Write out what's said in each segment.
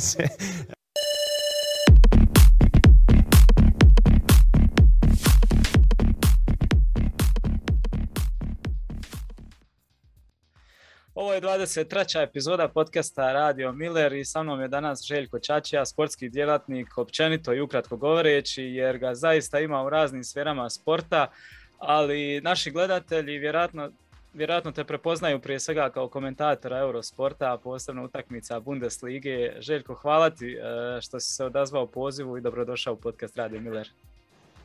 se. Ovo je 23. epizoda podcasta Radio Miller i sa mnom je danas Željko Čačija, sportski djelatnik, općenito i ukratko govoreći, jer ga zaista ima u raznim sferama sporta, ali naši gledatelji vjerojatno, vjerojatno te prepoznaju prije svega kao komentatora Eurosporta, a posebno utakmica Bundeslige. Željko, hvala ti e, što si se odazvao pozivu i dobrodošao u podcast Radio Miller.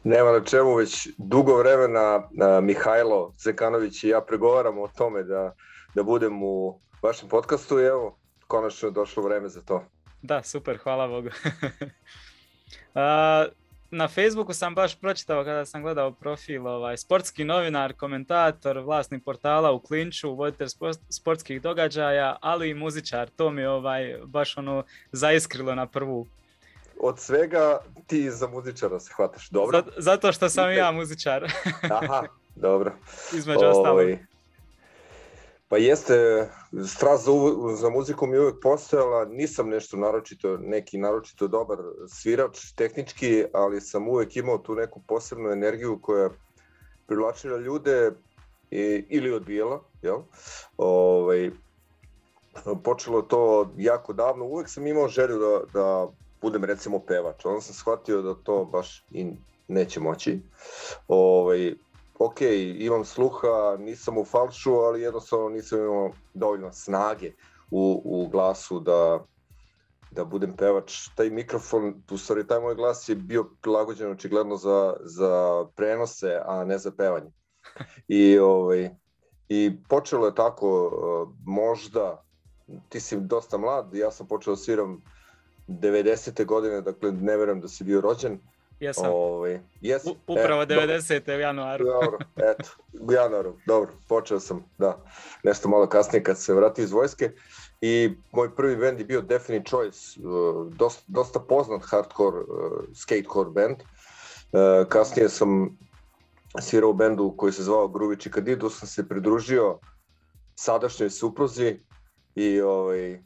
Nema na čemu, već dugo vremena Mihajlo Zekanović i ja pregovaramo o tome da da budem u vašem podcastu i evo, konačno je došlo vreme za to. Da, super, hvala Bogu. na Facebooku sam baš pročitao kada sam gledao profil ovaj, sportski novinar, komentator, vlasnik portala u Klinču, voditelj sportskih događaja, ali i muzičar. To mi ovaj, baš ono zaiskrilo na prvu. Od svega ti za muzičara se hvataš, dobro? Zato što sam i ja muzičar. Aha, dobro. Između ostalog. Pa jeste, strast za, za muziku mi uvijek postojala, nisam nešto naročito, neki naročito dobar svirač tehnički, ali sam uvijek imao tu neku posebnu energiju koja privlačila ljude i, ili odbijela, jel? Ovaj, počelo to jako davno, uvijek sam imao želju da, da budem recimo pevač, onda sam shvatio da to baš i neće moći. Ovaj, ok, imam sluha, nisam u falšu, ali jednostavno nisam imao dovoljno snage u, u glasu da, da budem pevač. Taj mikrofon, u stvari taj moj glas je bio prilagođen očigledno za, za prenose, a ne za pevanje. I, ovaj, i počelo je tako, možda, ti si dosta mlad, ja sam počeo da sviram 90. godine, dakle ne verujem da si bio rođen, Jesam. Ovaj, jes, U, upravo e, 90. Dobro. u januaru. Dobro, eto, u januaru, dobro, počeo sam, da, nešto malo kasnije kad se vratio iz vojske. I moj prvi band je bio Definite Choice, uh, dosta, dosta poznat hardcore, uh, skatecore band. Uh, kasnije sam svirao u bendu koji se zvao Gruvi Čikadidu, sam se pridružio sadašnjoj supruzi i ovaj,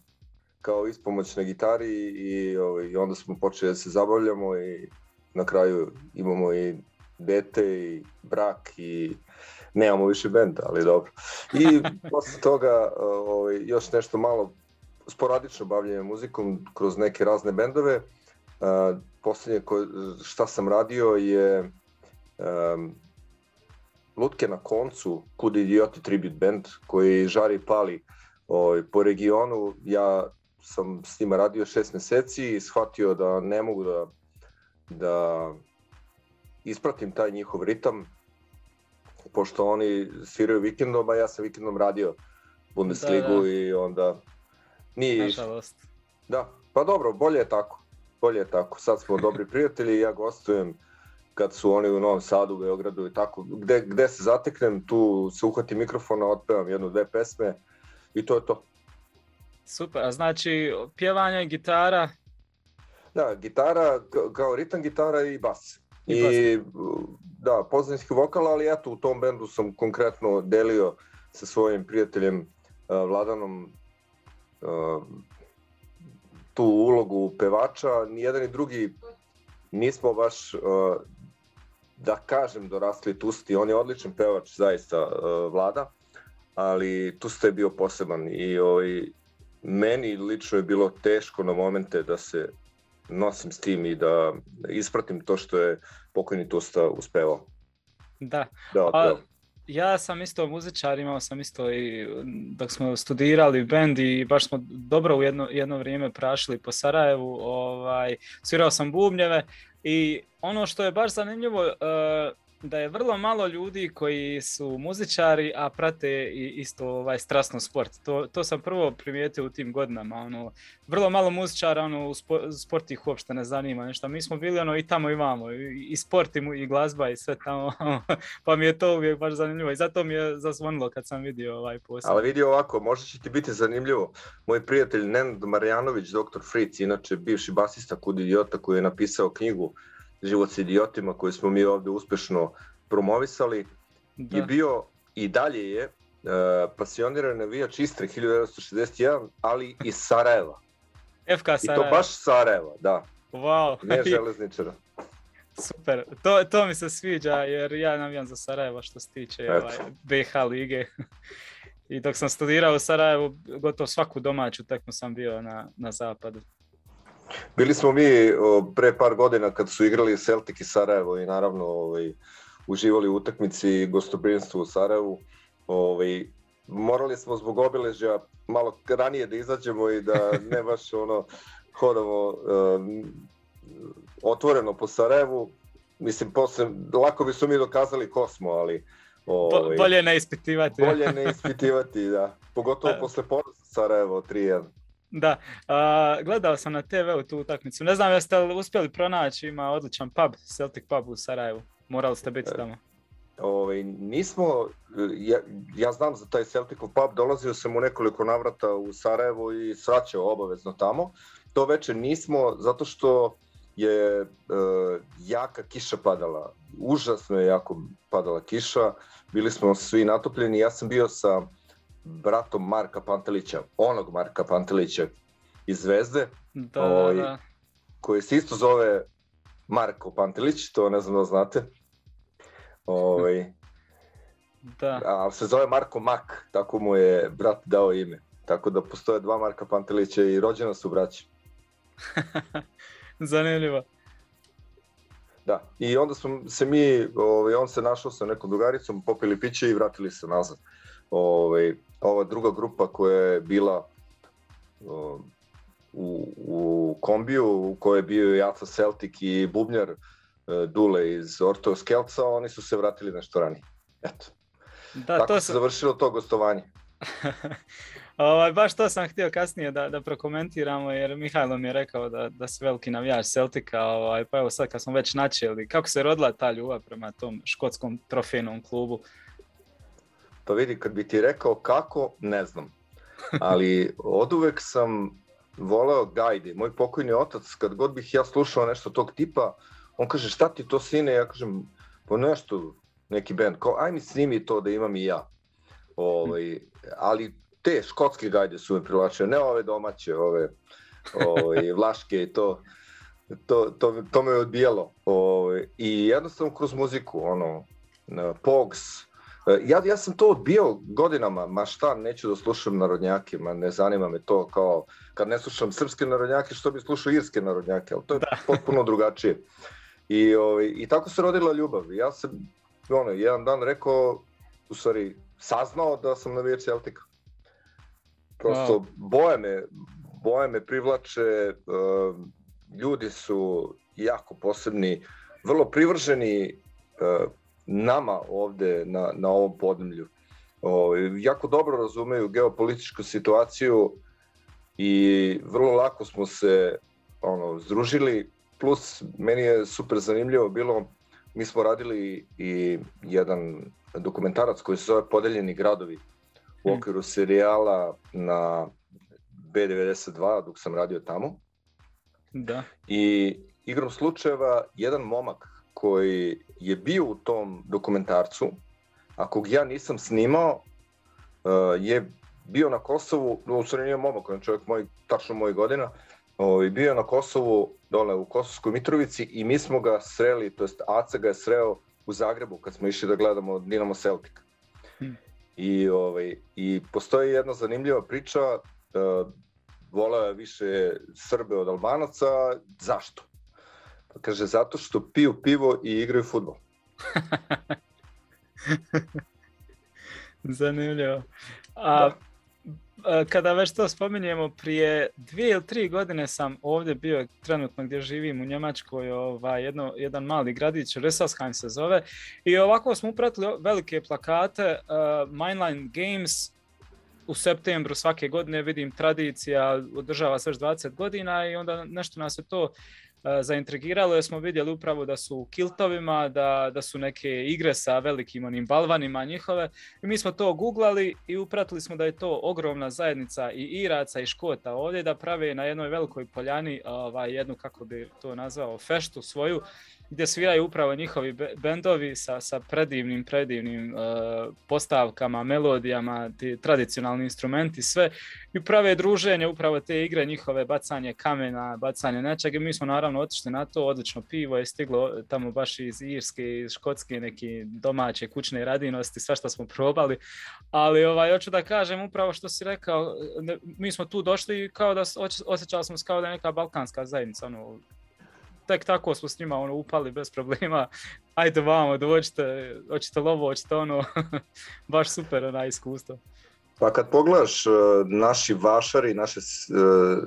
kao ispomoć na gitari i ovaj, onda smo počeli da se zabavljamo i na kraju imamo i dete i brak i nemamo više benda, ali dobro. I posle toga ovaj, još nešto malo sporadično bavljanje muzikom kroz neke razne bendove. Uh, poslednje ko, šta sam radio je um, Lutke na koncu, Kud idioti tribute band, koji žari pali ovaj, po regionu. Ja sam s njima radio šest meseci i shvatio da ne mogu da da ispratim taj njihov ritam, pošto oni sviraju vikendom, a ja sam vikendom radio Bundesligu da, da. i onda nije išlo. Da, pa dobro, bolje je tako. Bolje je tako. Sad smo dobri prijatelji i ja gostujem kad su oni u Novom Sadu, Beogradu i tako. Gde, gde se zateknem, tu se uhvatim mikrofona, otpevam jednu, dve pesme i to je to. Super, a znači pjevanje, gitara, Da, gitara kao ritam gitara i bas. I, I da, pozadinski vokal, ali eto u tom bendu sam konkretno delio sa svojim prijateljem uh, Vladanom uh, tu ulogu pevača. Nijedan i drugi nismo baš uh, da kažem dorasli Tusti, on je odličan pevač zaista uh, Vlada, ali Tusta je bio poseban i ovaj, meni lično je bilo teško na momente da se nosim s tim i da ispratim to što je pokojni Tusta uspevao. Da. da, A, da. Ja sam isto muzičar, imao sam isto i dok smo studirali bend i baš smo dobro u jedno, jedno vrijeme prašili po Sarajevu, ovaj, svirao sam bubnjeve i ono što je baš zanimljivo, uh, da je vrlo malo ljudi koji su muzičari, a prate i isto ovaj strasno sport. To, to sam prvo primijetio u tim godinama. Ono, vrlo malo muzičara ono, u sport ih uopšte ne zanima. Nešto. Mi smo bili ono, i tamo imamo, i, i sport, i, i glazba, i sve tamo. pa mi je to uvijek baš zanimljivo. I zato mi je zazvonilo kad sam vidio ovaj posao. Ali vidi ovako, možda će ti biti zanimljivo. Moj prijatelj Nenad Marjanović, doktor Fritz, inače bivši basista Kud idiota koji je napisao knjigu život s idiotima koje smo mi ovde uspešno promovisali da. je bio i dalje je uh, pasioniran navijač Istre 1961, ali iz Sarajeva. FK Sarajevo. I to baš Sarajevo, da. Wow. Ne železničara. Super, to, to mi se sviđa jer ja navijam za Sarajevo što se tiče ovaj, BH lige. I dok sam studirao u Sarajevu, gotovo svaku domaću tekmu sam bio na, na zapadu. Bili smo mi pre par godina kad su igrali Celtic i Sarajevo i naravno ovaj, uživali u utakmici gostoprinstvu u Sarajevu. Ovaj, morali smo zbog obiležja malo ranije da izađemo i da ne baš ono hodamo um, otvoreno po Sarajevu. Mislim, posle, lako bi su mi dokazali ko smo, ali... Ovaj, bolje ne ispitivati. Bolje ne ispitivati, da. Pogotovo posle poraza Sarajevo 3-1. Da, a, gledao sam na TV-u tu utakmicu. Ne znam jeste li uspjeli pronaći, ima odličan pub, Celtic pub u Sarajevu. Morali ste biti e, tamo. Ovaj, nismo, ja, ja znam za taj Celticov pub, dolazio sam u nekoliko navrata u Sarajevo i sraćao obavezno tamo. To veče nismo, zato što je e, jaka kiša padala. Užasno je jako padala kiša. Bili smo svi natopljeni. Ja sam bio sa bratom Marka Pantelića, onog Marka Pantelića iz Zvezde, da, ovaj, da. koji se isto zove Marko Pantelić, to ne znam da znate. Ovaj, da. A se zove Marko Mak, tako mu je brat dao ime. Tako da postoje dva Marka Pantelića i rođena su braći. Zanimljivo. Da, i onda smo se mi, ovaj, on se našao sa nekom drugaricom, popili piće i vratili se nazad. Ovaj, ova druga grupa koja je bila u, u kombiju u kojoj je bio Jaca Celtic i Bubnjar e, Dule iz Orto Skelca, oni su se vratili nešto ranije. Eto. Da, Tako to se završilo to gostovanje. Ovaj, baš to sam htio kasnije da, da prokomentiramo jer Mihajlo mi je rekao da, da si veliki navijač Celtica, ovaj, pa evo sad kad smo već načeli, kako se rodila ta ljubav prema tom škotskom trofejnom klubu? Pa vidi, kad bi ti rekao kako, ne znam. Ali od uvek sam voleo Gajdi. Moj pokojni otac, kad god bih ja slušao nešto tog tipa, on kaže šta ti to sine? Ja kažem, pa nešto, neki band, kao aj mi snimi to da imam i ja. Ovaj, ali te škotske gajde su me privlačile, ne ove domaće, ove ovaj, vlaške i to, to, to, to me je odbijalo. Ovaj, I jednostavno kroz muziku, ono, Pogs, ja, ja sam to odbio godinama, ma šta, neću da slušam narodnjake, ma ne zanima me to kao, kad ne slušam srpske narodnjake, što bi slušao irske narodnjake, ali to je da. potpuno drugačije. I, ovaj, I tako se rodila ljubav. Ja sam, ono, jedan dan rekao, u stvari, saznao da sam navijač Celtica. Prosto wow. boje me, boje me privlače, uh, ljudi su jako posebni, vrlo privrženi uh, nama ovde na, na ovom podnemlju. O, jako dobro razumeju geopolitičku situaciju i vrlo lako smo se ono, združili, plus meni je super zanimljivo bilo, mi smo radili i jedan dokumentarac koji se zove Podeljeni gradovi u hmm. okviru serijala na B92 dok sam radio tamo. Da. I igrom slučajeva jedan momak koji je bio u tom dokumentarcu, a kog ja nisam snimao, uh, je bio na Kosovu, u stvari nije momak, on čovjek moj, tačno moj godina, ovaj, bio na Kosovu, dole u Kosovskoj Mitrovici i mi smo ga sreli, to jest Aca ga je sreo u Zagrebu kad smo išli da gledamo Dinamo Celtic. Hmm. I, ovaj, I postoji jedna zanimljiva priča, uh, voleo je više Srbe od Albanaca, zašto? Pa kaže, zato što piju pivo i igraju futbol. Zanimljivo. A da. E, kada već to spominjemo, prije dvije ili tri godine sam ovdje bio trenutno gdje živim u Njemačkoj, ovaj, jedno, jedan mali gradić, Resasheim se zove, i ovako smo upratili velike plakate, uh, Mainline Games, u septembru svake godine vidim tradicija, održava se već 20 godina i onda nešto nas je to zaintrigiralo jer smo vidjeli upravo da su u kiltovima, da, da su neke igre sa velikim onim balvanima njihove. I mi smo to googlali i upratili smo da je to ogromna zajednica i Iraca i Škota ovdje da prave na jednoj velikoj poljani ovaj, jednu, kako bi to nazvao, feštu svoju gdje sviraju upravo njihovi bendovi sa, sa predivnim, predivnim uh, postavkama, melodijama, ti tradicionalni instrumenti, sve i prave druženje, upravo te igre njihove, bacanje kamena, bacanje nečega. Mi smo naravno otišli na to, odlično pivo je stiglo tamo baš iz Irske, iz Škotske, neki domaće kućne radinosti, sve što smo probali, ali ovaj, hoću da kažem upravo što si rekao, mi smo tu došli kao da osjećali smo se kao da je neka balkanska zajednica, ono, tek tako smo s njima ono, upali bez problema. Ajde vamo, dođite, hoćete lovo, hoćete ono, baš super ona iskustvo. Pa kad pogledaš, e, naši vašari, naše e,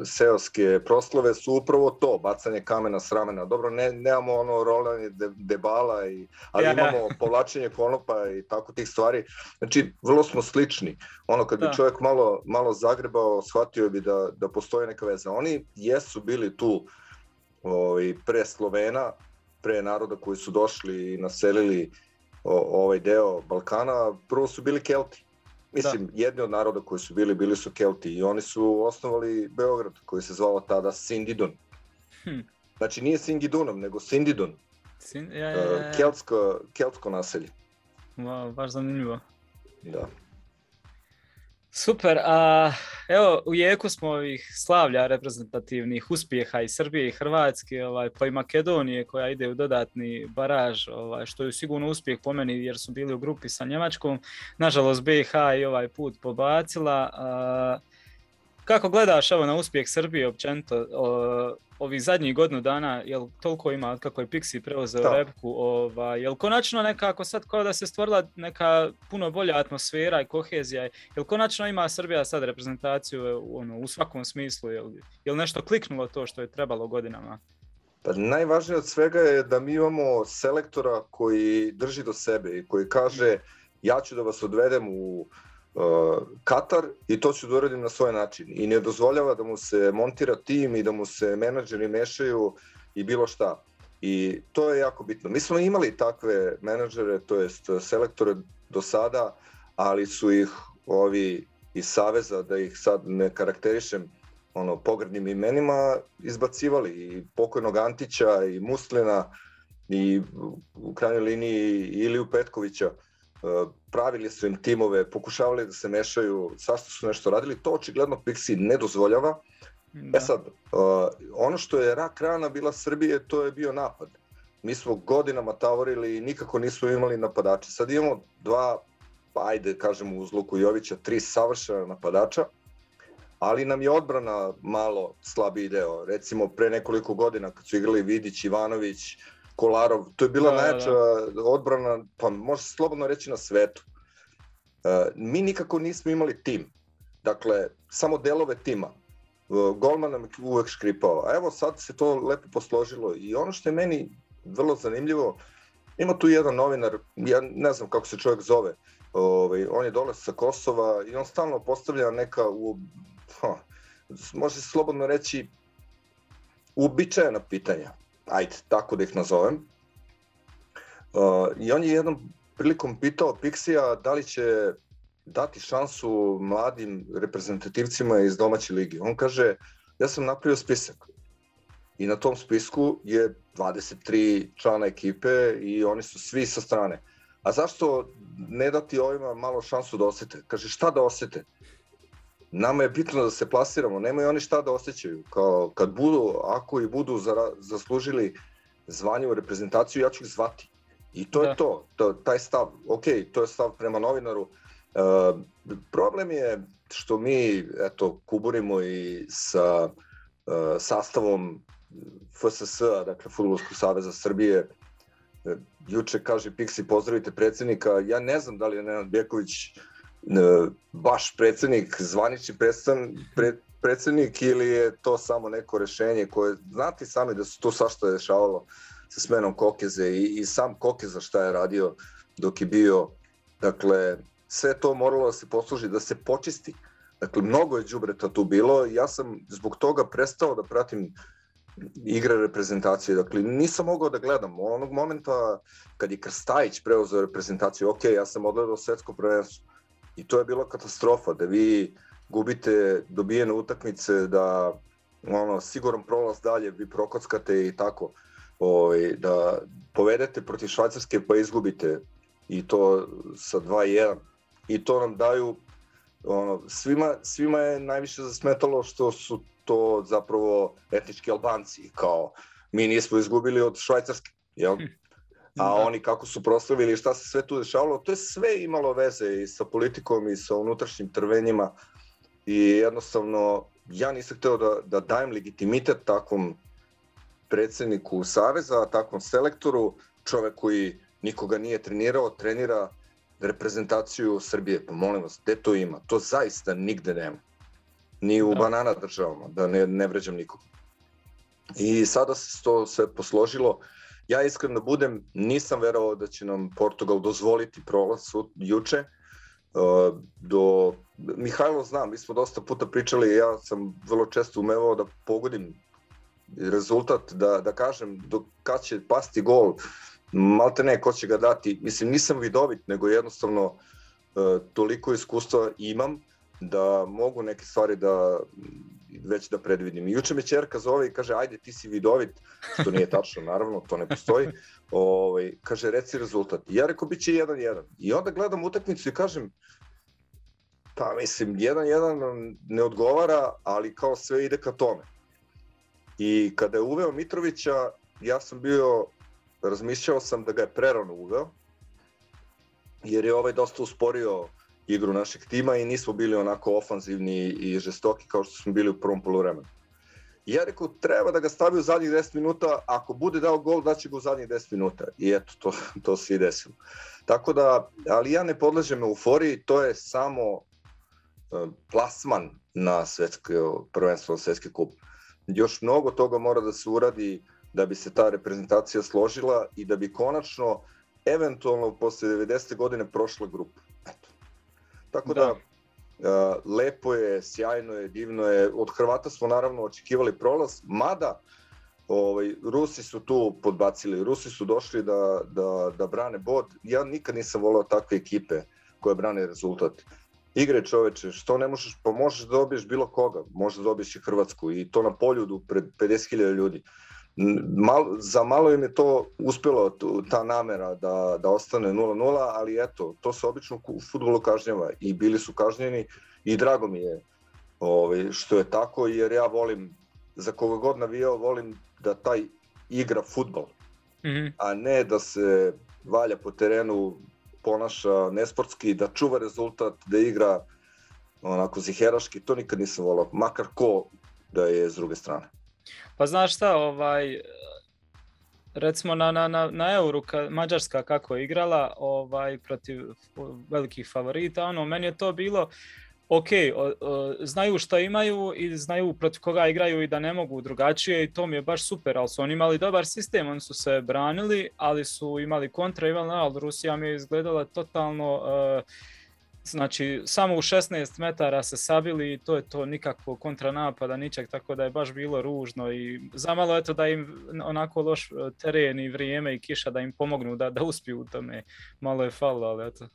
seoske proslove su upravo to, bacanje kamena s ramena. Dobro, ne, nemamo ono rolanje debala, i, ali ja, imamo ja. povlačenje konopa i tako tih stvari. Znači, vrlo smo slični. Ono, kad da. bi čovjek malo, malo zagrebao, shvatio bi da, da postoje neka veza. Oni jesu bili tu ovaj, pre Slovena, pre naroda koji su došli i naselili o, ovaj deo Balkana, prvo su bili Kelti. Mislim, da. jedni od naroda koji su bili, bili su Kelti i oni su osnovali Beograd koji se zvao tada Sindidon. Hm. Znači nije Singidunum, nego Sindidon. Sin, ja, ja, ja. Keltsko, keltsko naselje. Wow, baš zanimljivo. Da. Super, a evo u jeku smo ovih slavlja reprezentativnih uspjeha i Srbije i Hrvatske, ovaj, pa i Makedonije koja ide u dodatni baraž, ovaj, što je sigurno uspjeh po meni jer su bili u grupi sa Njemačkom. Nažalost BiH i ovaj put pobacila. A, kako gledaš evo na uspjeh Srbije općenito? O, ovih zadnjih godinu dana, jel toliko ima kako je Pixi preuzeo da. repku, ovaj, jel konačno nekako sad kao da se stvorila neka puno bolja atmosfera i kohezija, jel konačno ima Srbija sad reprezentaciju ono, u svakom smislu, jel, jel nešto kliknulo to što je trebalo godinama? Pa najvažnije od svega je da mi imamo selektora koji drži do sebe i koji kaže ja ću da vas odvedem u uh, Katar i to ću da uradim na svoj način. I ne dozvoljava da mu se montira tim i da mu se menadžeri mešaju i bilo šta. I to je jako bitno. Mi smo imali takve menadžere, to jest selektore do sada, ali su ih ovi iz Saveza, da ih sad ne karakterišem ono, pogrednim imenima, izbacivali i pokojnog Antića i Muslina i u krajnjoj liniji Iliju Petkovića. Uh, pravili su im timove, pokušavali da se mešaju, svašta su nešto radili, to očigledno Pixi ne dozvoljava. E da. E sad, uh, ono što je rak rana bila Srbije, to je bio napad. Mi smo godinama tavorili i nikako nismo imali napadača. Sad imamo dva, ajde kažemo uz Luku Jovića, tri savršena napadača, ali nam je odbrana malo slabiji deo. Recimo pre nekoliko godina kad su igrali Vidić, Ivanović, Kolarov, to je bila da, da najjača da. odbrana, pa može se slobodno reći na svetu. Uh, mi nikako nismo imali tim. Dakle, samo delove tima. Uh, golman nam je uvek škripao. A evo sad se to lepo posložilo i ono što je meni vrlo zanimljivo, ima tu jedan novinar, ja ne znam kako se čovjek zove, ovaj, on je dole sa Kosova i on stalno postavlja neka, u, ha, može se slobodno reći, uobičajena pitanja ajde, tako da ih nazovem. Uh, I on je jednom prilikom pitao Pixija da li će dati šansu mladim reprezentativcima iz domaće ligi. On kaže, ja sam napravio spisak i na tom spisku je 23 člana ekipe i oni su svi sa strane. A zašto ne dati ovima malo šansu da osete? Kaže, šta da osete? Nama je bitno da se plasiramo, nemaju oni šta da osjećaju. Kao kad budu, ako i budu za, zaslužili zvanje u reprezentaciju, ja ću ih zvati. I to da. je to, to, taj stav, ok, to je stav prema novinaru. Uh, problem je što mi, eto, kuburimo i sa uh, sastavom FSS, dakle Futbolskog saveza Srbije, juče kaže Pixi pozdravite predsednika, ja ne znam da li je Nenad Bjeković baš predsednik, zvanični predstav, pre, predsednik ili je to samo neko rešenje koje, znate sami da su tu svašta dešavalo sa smenom Kokeze i, i sam Kokeza šta je radio dok je bio, dakle, sve to moralo da se posluži, da se počisti. Dakle, mnogo je džubreta tu bilo ja sam zbog toga prestao da pratim igre reprezentacije. Dakle, nisam mogao da gledam. Onog momenta kad je Krstajić preuzeo reprezentaciju, ok, ja sam odgledao svetsko prvenstvo I to je bila katastrofa, da vi gubite dobijene utakmice, da ono, siguran prolaz dalje, vi prokockate i tako. ovaj, da povedete protiv Švajcarske pa izgubite i to sa 2-1 i to nam daju ono, svima, svima je najviše zasmetalo što su to zapravo etnički Albanci, kao mi nismo izgubili od Švajcarske, jel? A da. oni kako su proslavili šta se sve tu dešavalo, to je sve imalo veze i sa politikom i sa unutrašnjim trvenjima i jednostavno ja nisam hteo da, da dajem legitimitet takvom predsedniku Saveza, takvom selektoru, čovek koji nikoga nije trenirao, trenira reprezentaciju Srbije. Pa molim vas, gde to ima? To zaista nigde nema. Ni u da. banana državama, da ne, ne vređam nikog. I sada se to sve posložilo. Ja iskreno da budem, nisam verovao da će nam Portugal dozvoliti prolaz juče. Uh, do Mihajlo znam, mi smo dosta puta pričali, ja sam vrlo često umevao da pogodim rezultat, da, da kažem do kad će pasti gol, malte ne, ko će ga dati. Mislim, nisam vidovit, nego jednostavno uh, toliko iskustva imam da mogu neke stvari da već da predvidim. Juče me čerka zove i kaže, ajde ti si vidovit, što nije tačno, naravno, to ne postoji. Ovaj, kaže, reci rezultat. I ja rekao, bit će 1-1. I onda gledam utakmicu i kažem, pa mislim, 1-1 ne odgovara, ali kao sve ide ka tome. I kada je uveo Mitrovića, ja sam bio, razmišljao sam da ga je prerano uveo, jer je ovaj dosta usporio igru našeg tima i nismo bili onako ofanzivni i žestoki kao što smo bili u prvom polovremenu. I ja rekao, treba da ga stavi u zadnjih 10 minuta, ako bude dao gol, daće ga u zadnjih 10 minuta. I eto, to, to se i desilo. Tako da, ali ja ne podležem euforiji, to je samo uh, plasman na svetske, prvenstvo svetski kup. Još mnogo toga mora da se uradi da bi se ta reprezentacija složila i da bi konačno, eventualno posle 90. godine prošla grupa. Tako da, da uh, lepo je, sjajno je, divno je. Od Hrvata smo naravno očekivali prolaz, mada ovaj, Rusi su tu podbacili. Rusi su došli da, da, da brane bod. Ja nikad nisam volao takve ekipe koje brane rezultat. Igre čoveče, što ne možeš, pa možeš da dobiješ bilo koga, možeš da dobiješ i Hrvatsku i to na poljudu pred 50.000 ljudi. Mal, za malo im je to uspelo, ta namera da, da ostane 0-0, ali eto, to se obično u futbolu kažnjava i bili su kažnjeni i drago mi je ovaj, što je tako, jer ja volim, za koga god navijao, volim da taj igra futbol, mm -hmm. a ne da se valja po terenu, ponaša nesportski, da čuva rezultat, da igra onako ziheraški, to nikad nisam volao, makar ko da je s druge strane. Pa znaš šta, ovaj, recimo na, na, na, na Euru, ka, Mađarska kako je igrala ovaj, protiv velikih favorita, ono, meni je to bilo, ok, o, o, znaju šta imaju i znaju protiv koga igraju i da ne mogu drugačije i to mi je baš super, ali su oni imali dobar sistem, oni su se branili, ali su imali kontra, imali, ali Rusija mi je izgledala totalno... Uh, Znači, samo u 16 metara se sabili i to je to nikakvo kontranapada, ničeg, tako da je baš bilo ružno i zamalo eto da im onako loš e, teren i vrijeme i kiša da im pomognu da, da uspiju u tome. Malo je falo, ali eto.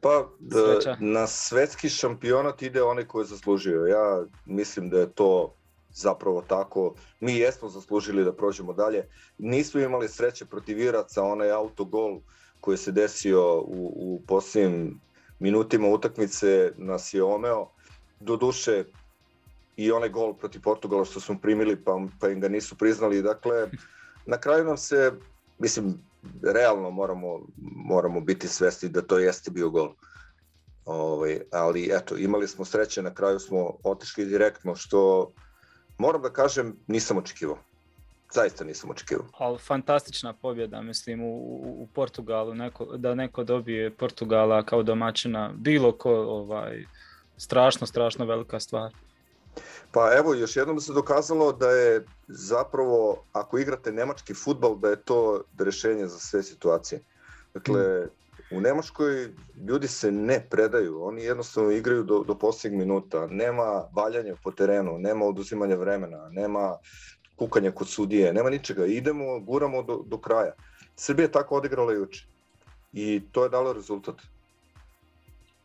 Pa, da, na svetski šampionat ide onaj ko je zaslužio. Ja mislim da je to zapravo tako. Mi jesmo zaslužili da prođemo dalje. Nismo imali sreće protiv Iraca, onaj autogol koji se desio u, u posljednjim minutima utakmice nas je omeo. Do duše i onaj gol protiv Portugala što smo primili pa, pa im ga nisu priznali. Dakle, na kraju nam se, mislim, realno moramo, moramo biti svesti da to jeste bio gol. Ovaj, ali eto, imali smo sreće, na kraju smo otišli direktno, što moram da kažem, nisam očekivao zaista nisam očekivao. Ali fantastična pobjeda, mislim, u, u Portugalu, neko, da neko dobije Portugala kao domaćina, bilo ko, ovaj, strašno, strašno velika stvar. Pa evo, još jednom se dokazalo da je zapravo, ako igrate nemački futbal, da je to rešenje za sve situacije. Dakle, u Nemačkoj ljudi se ne predaju, oni jednostavno igraju do, do posljednjeg minuta, nema valjanja po terenu, nema oduzimanja vremena, nema kukanja kod sudije, nema ničega, idemo, guramo do, do kraja. Srbija je tako odigrala juče i to je dalo rezultat.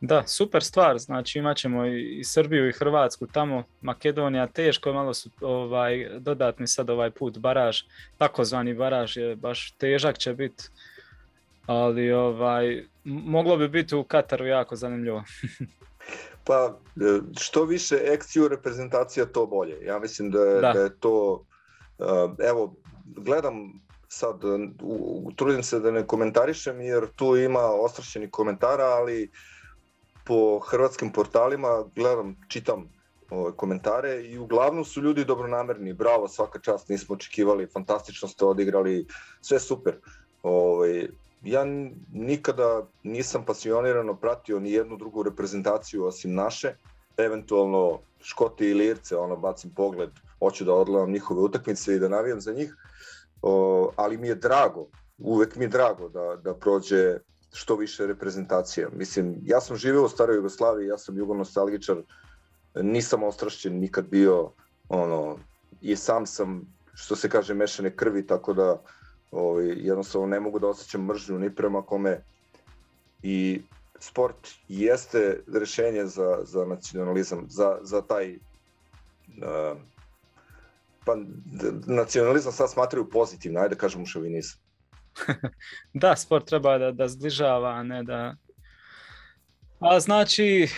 Da, super stvar, znači imat ćemo i Srbiju i Hrvatsku tamo, Makedonija teško malo su ovaj, dodatni sad ovaj put baraž, takozvani baraž je baš težak će biti, ali ovaj, moglo bi biti u Kataru jako zanimljivo. pa e, što više ekciju reprezentacija to bolje, ja mislim da je, da. da je to, evo gledam sad, u, trudim se da ne komentarišem jer tu ima ostrašćeni komentara, ali po hrvatskim portalima gledam, čitam ove, komentare i uglavnom su ljudi dobronamerni, bravo, svaka čast, nismo očekivali, fantastično ste odigrali, sve super. Ove, ja nikada nisam pasionirano pratio ni jednu drugu reprezentaciju osim naše, eventualno Škoti i Lirce, ono bacim pogled, hoću da odgledam njihove utakmice i da navijam za njih, o, ali mi je drago, uvek mi je drago da, da prođe što više reprezentacija. Mislim, ja sam živeo u staroj Jugoslaviji, ja sam jugonostalgičar, nisam ostrašćen nikad bio, ono, i sam sam, što se kaže, mešane krvi, tako da ovaj, jednostavno ne mogu da osjećam mržnju ni prema kome i sport jeste rešenje za, za nacionalizam, za, za taj uh, pa nacionalizam sad smatraju pozitivno, ajde da kažemo šovinizam. da, sport treba da, da zbližava, a ne da... A znači,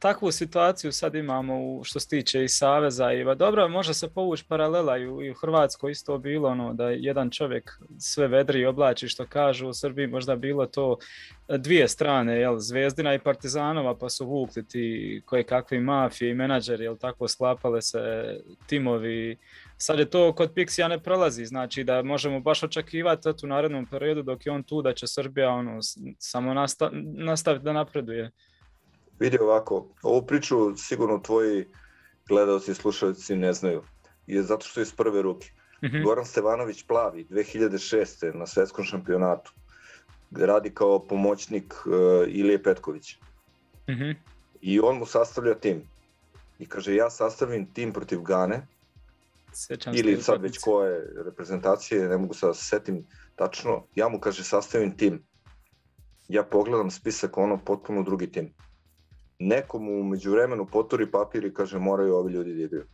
takvu situaciju sad imamo u, što se tiče i Saveza i dobro, može se povući paralela i u, i u Hrvatskoj isto bilo ono da jedan čovjek sve vedri i oblači što kažu u Srbiji možda bilo to dvije strane, jel, Zvezdina i Partizanova pa su vukli ti koje kakvi mafije i menadžeri, jel tako sklapale se timovi Sad je to kod Pixija ne prolazi, znači da možemo baš očekivati u narednom periodu dok je on tu da će Srbija ono, samo nastav, nastaviti da napreduje. Vidi ovako, ovu priču sigurno tvoji gledalci i slušalci ne znaju. Je zato što je iz prve ruke. Mm -hmm. Goran Stevanović Plavi 2006. na svetskom šampionatu radi kao pomoćnik uh, Ilije Petkovića. Mm -hmm. I on mu sastavlja tim. I kaže, ja sastavim tim protiv Gane, Sećam ili sad već koje reprezentacije, ne mogu sad da setim tačno, ja mu kaže sastavim tim. Ja pogledam spisak, ono potpuno drugi tim. Nekomu umeđu vremenu poturi papir i kaže moraju ovi ljudi da igraju.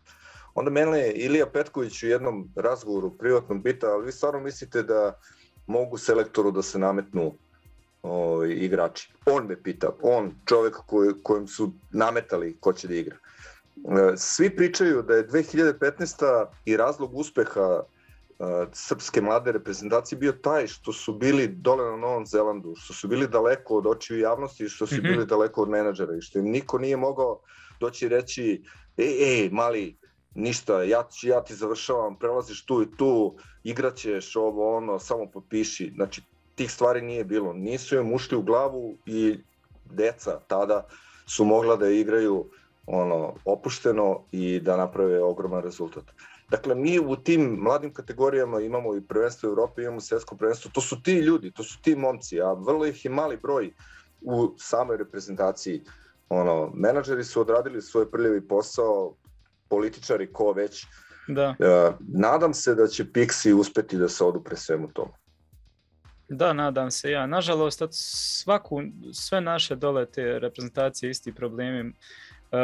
Onda mene je Ilija Petković u jednom razgovoru privatnom pita, ali vi stvarno mislite da mogu selektoru da se nametnu o, ovaj, igrači? On me pita, on, čovek koj, kojem su nametali ko će da igra. E, svi pričaju da je 2015. i razlog uspeha srpske mlade reprezentacije bio taj što su bili dole na Novom Zelandu, što su bili daleko od očiju javnosti i što su mm -hmm. bili daleko od menadžera i što im niko nije mogao doći reći ej, ej, mali, ništa, ja, ja ti završavam, prelaziš tu i tu, igraćeš ovo, ono, samo potpiši. Znači, tih stvari nije bilo. Nisu im ušli u glavu i deca tada su mogla da igraju ono opušteno i da naprave ogroman rezultat. Dakle, mi u tim mladim kategorijama imamo i prvenstvo Evrope, imamo svetsko prvenstvo, to su ti ljudi, to su ti momci, a vrlo ih je mali broj u samoj reprezentaciji. Ono, menadžeri su odradili svoj prljavi posao, političari, ko već. Da. Uh, nadam se da će Pixi uspeti da se odupre svemu tomu. Da, nadam se ja. Nažalost, svaku, sve naše dole te reprezentacije isti problemi E,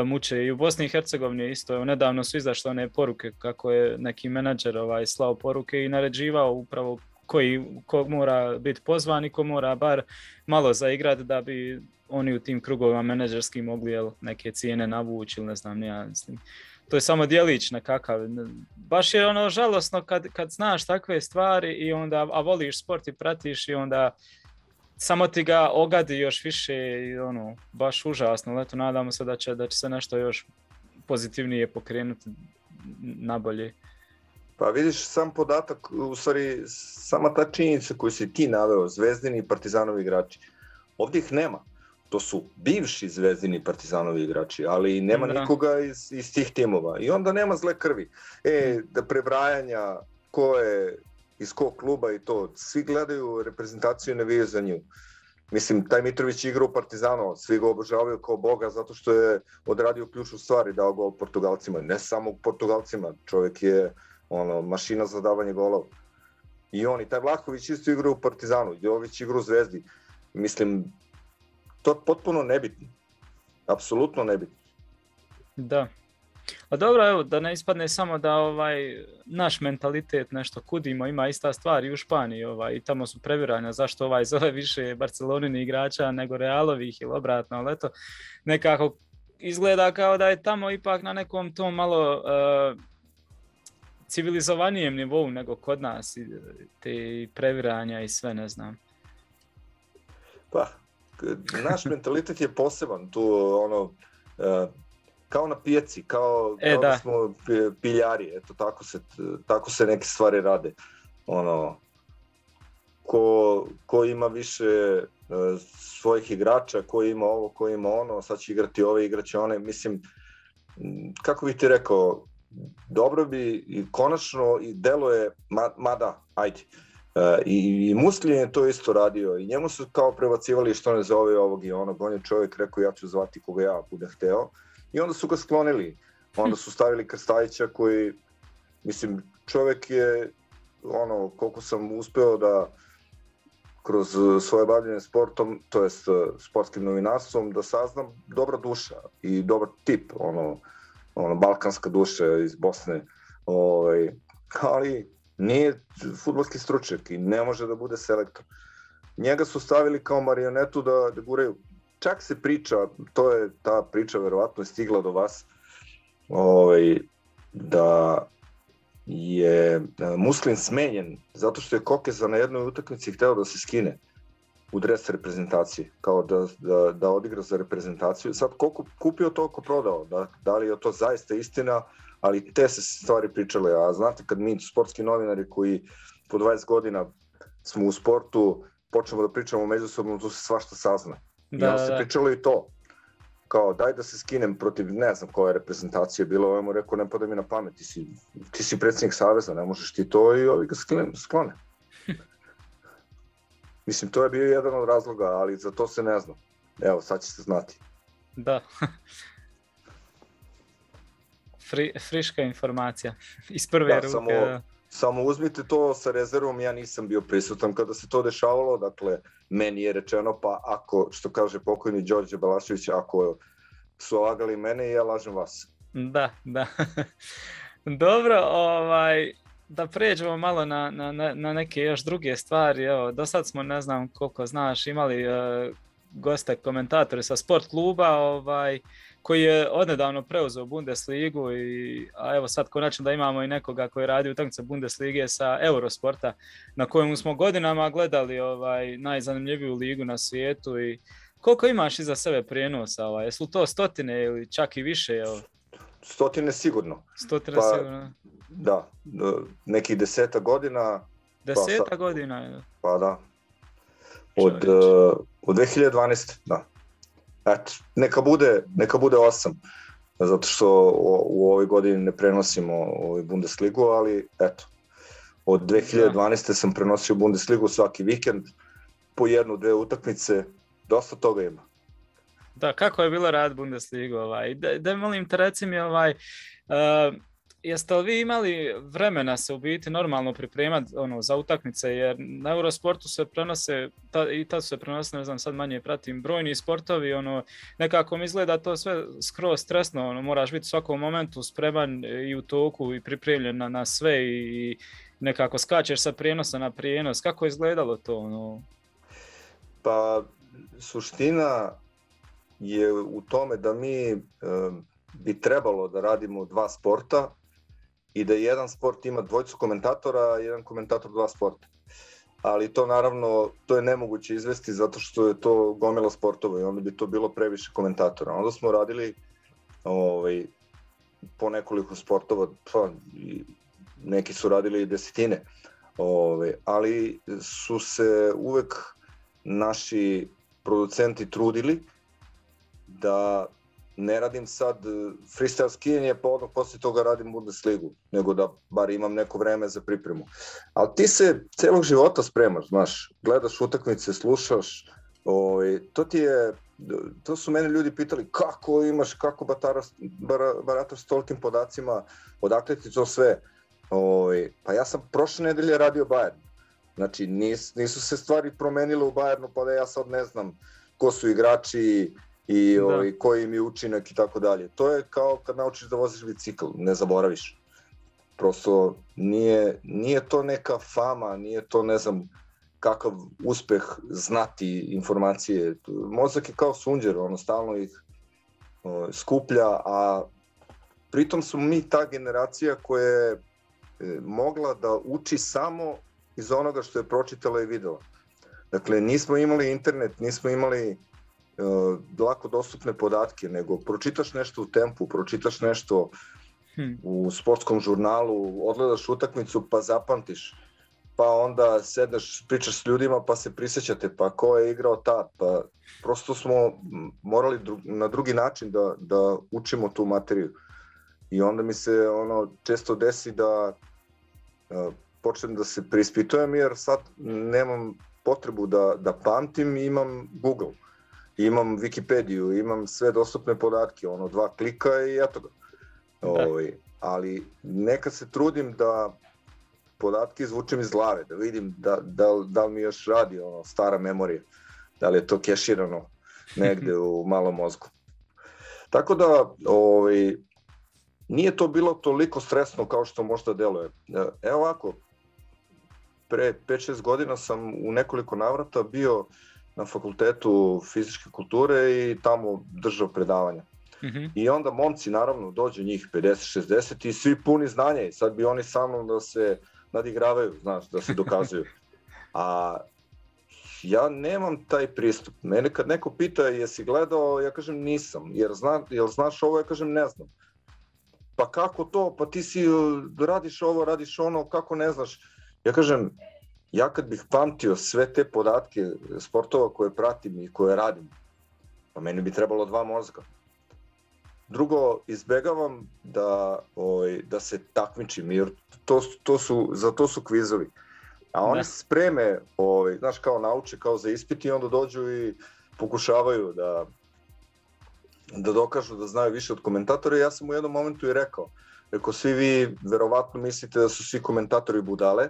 muče i u Bosni i Hercegovini isto. Nedavno su izašle one poruke kako je neki menadžer ovaj, slao poruke i naređivao upravo koji, ko mora biti pozvan i ko mora bar malo zaigrati da bi oni u tim krugovima menadžerskim mogli jel, neke cijene navući ili ne znam, ja mislim. To je samo dijelić nekakav. Baš je ono žalosno kad, kad znaš takve stvari i onda, a voliš sport i pratiš i onda samo ti ga ogadi još više i ono, baš užasno. Eto, nadamo se da će, da će se nešto još pozitivnije pokrenuti na bolje. Pa vidiš sam podatak, u stvari sama ta činjenica koju si ti naveo, zvezdini i partizanovi igrači, ovdje ih nema. To su bivši zvezdini i partizanovi igrači, ali nema da. nikoga iz, iz tih timova. I onda nema zle krvi. E, da prebrajanja ko je iz kog kluba i to. Svi gledaju reprezentaciju i navijaju za nju. Mislim, taj Mitrović igra u Partizanu, svi ga obožavaju kao boga zato što je odradio ključnu stvar i dao gol Portugalcima. Ne samo Portugalcima, čovjek je ono, mašina za davanje golova. I on i taj Vlahović isto igra u Partizanu, Jović igra u Zvezdi. Mislim, to je potpuno nebitno. apsolutno nebitno. Da. A dobro, evo, da ne ispadne samo da ovaj naš mentalitet nešto kudimo, ima ista stvar i u Španiji, ovaj, i tamo su previranja zašto ovaj zove više Barcelonini igrača nego Realovih ili obratno, ali eto, nekako izgleda kao da je tamo ipak na nekom tom malo uh, civilizovanijem nivou nego kod nas, te previranja i sve, ne znam. Pa, naš mentalitet je poseban, tu ono, uh, kao na pijaci, kao, e, kao da. da smo piljari, eto tako se, tako se neke stvari rade. Ono, ko, ko ima više uh, svojih igrača, ko ima ovo, ko ima ono, sad će igrati ove, igraće one, mislim, kako bih ti rekao, dobro bi i konačno i delo je, ma, ma ajde, Uh, I, i Muslin je to isto radio i njemu su kao prebacivali što ne zove ovog i onog, on je čovjek rekao ja ću zvati koga ja bude hteo i onda su ga sklonili, onda su stavili Krstajića koji, mislim, čovjek je, ono, koliko sam uspeo da kroz svoje bavljanje sportom, to jest sportskim novinarstvom, da saznam dobra duša i dobar tip, ono, ono balkanska duša iz Bosne, ovaj, ali nije futbolski stručnjak i ne može da bude selektor. Njega su stavili kao marionetu da, da guraju. Čak se priča, to je ta priča verovatno stigla do vas, ovaj, da je Muslin smenjen zato što je Kokeza na jednoj utakmici hteo da se skine u dres reprezentacije, kao da, da, da odigra za reprezentaciju. Sad, koliko kupio, toliko prodao. Da, da li je to zaista istina, ali te se stvari pričale. A znate, kad mi sportski novinari koji po 20 godina smo u sportu, počnemo da pričamo međusobno, tu se svašta sazna. Da, I onda se da. pričalo i to. Kao, daj da se skinem protiv, ne znam koja je reprezentacija bila, ovaj mu rekao, ne pada mi na pamet, ti si, ti si predsednik Saveza, ne možeš ti to i ovi ga sklone. Mislim, to je bio jedan od razloga, ali za to se ne zna. Evo, sad će se znati. Da. Fri, friška informacija iz prve da, ruke. Samo, da. Samo uzmite to sa rezervom, ja nisam bio prisutan kada se to dešavalo, dakle, meni je rečeno, pa ako, što kaže pokojni Đorđe Balašević, ako su lagali mene, ja lažem vas. Da, da. Dobro, ovaj, da pređemo malo na, na, na neke još druge stvari. Evo, do sad smo, ne znam koliko znaš, imali uh, goste komentatore sa sport kluba, ovaj, koji je odnedavno preuzeo Bundesligu i a evo sad konačno da imamo i nekoga koji radi utakmice Bundeslige sa Eurosporta na kojem smo godinama gledali ovaj najzanimljiviju ligu na svijetu i koliko imaš iza sebe prijenosa, ovaj, jesu to stotine ili čak i više? Evo? Stotine sigurno. Stotine pa, sigurno. Da, nekih deseta godina. Deseta pa, godina, je. Pa da. Od, uh, od 2012, da. Eto, neka bude, neka bude osam, zato što u, u ovoj godini ne prenosimo ovaj Bundesligu, ali eto, od 2012. Da. sam prenosio Bundesligu svaki vikend, po jednu, dve utakmice, dosta toga ima. Da, kako je bilo rad Bundesligu, ovaj, da, da molim te reci mi, ovaj, uh, jeste li vi imali vremena se u biti normalno pripremati ono, za utakmice, jer na Eurosportu se prenose, ta, i tad se prenose, ne znam, sad manje pratim, brojni sportovi, ono, nekako mi izgleda to sve skroz stresno, ono, moraš biti u svakom momentu spreman i u toku i pripremljen na, na sve i nekako skačeš sa prijenosa na prijenos, kako je izgledalo to? Ono? Pa, suština je u tome da mi e, bi trebalo da radimo dva sporta, i da jedan sport ima dvojcu komentatora, a jedan komentator dva sporta. Ali to naravno, to je nemoguće izvesti zato što je to gomila sportova i onda bi to bilo previše komentatora. Onda smo radili ovaj, po nekoliko sportova, pa, neki su radili desetine, ovaj, ali su se uvek naši producenti trudili da ne radim sad e, freestyle skijanje, pa odmah posle toga radim Bundesligu, nego da bar imam neko vreme za pripremu. Ali ti se celog života spremaš, znaš, gledaš utakmice, slušaš, ovaj, to ti je, to su mene ljudi pitali kako imaš, kako bataraš, bar, barataš s tolikim podacima, odakle ti to sve. Ovaj, pa ja sam prošle nedelje radio Bayern. Znači, nis, nisu se stvari promenile u Bayernu, pa da ja sad ne znam ko su igrači, i da. ovaj, koji im je učinak i tako dalje. To je kao kad naučiš da voziš bicikl, ne zaboraviš. Prosto nije, nije to neka fama, nije to ne znam kakav uspeh znati informacije. Mozak je kao sunđer, ono stalno ih o, skuplja, a pritom smo mi ta generacija koja je e, mogla da uči samo iz onoga što je pročitala i videla. Dakle, nismo imali internet, nismo imali lako dostupne podatke, nego pročitaš nešto u tempu, pročitaš nešto hmm. u sportskom žurnalu, odgledaš utakmicu pa zapamtiš, pa onda sedneš, pričaš s ljudima pa se prisećate, pa ko je igrao ta, pa prosto smo morali dru na drugi način da, da učimo tu materiju. I onda mi se ono često desi da uh, počnem da se preispitujem jer sad nemam potrebu da, da pamtim, imam Google, imam Wikipediju, imam sve dostupne podatke, ono dva klika i eto ga. Da. Ovaj, ali nekad se trudim da podatke izvučem iz glave, da vidim da, da, da li mi još radi ono, stara memorija, da li je to keširano negde u malom mozgu. Tako da, ovaj, nije to bilo toliko stresno kao što možda deluje. Evo ovako, pre 5-6 godina sam u nekoliko navrata bio na fakultetu fizičke kulture i tamo držao predavanja. Mm -hmm. I onda momci, naravno, dođu njih 50-60 i svi puni znanja i sad bi oni sa mnom da se nadigravaju, znaš, da se dokazuju. A ja nemam taj pristup. Mene kad neko pita jesi gledao, ja kažem nisam. Jer, zna, jel znaš ovo, ja kažem ne znam. Pa kako to? Pa ti si radiš ovo, radiš ono, kako ne znaš? Ja kažem, ja kad bih pamtio sve te podatke sportova koje pratim i koje radim, pa meni bi trebalo dva mozga. Drugo, izbegavam da, ovaj, da se takmičim, jer to, to su, za to su kvizovi. A oni ne. spreme, ovaj, znaš, kao nauče, kao za ispit i onda dođu i pokušavaju da, da dokažu da znaju više od komentatora. Ja sam u jednom momentu i rekao, rekao, svi vi verovatno mislite da su svi komentatori budale,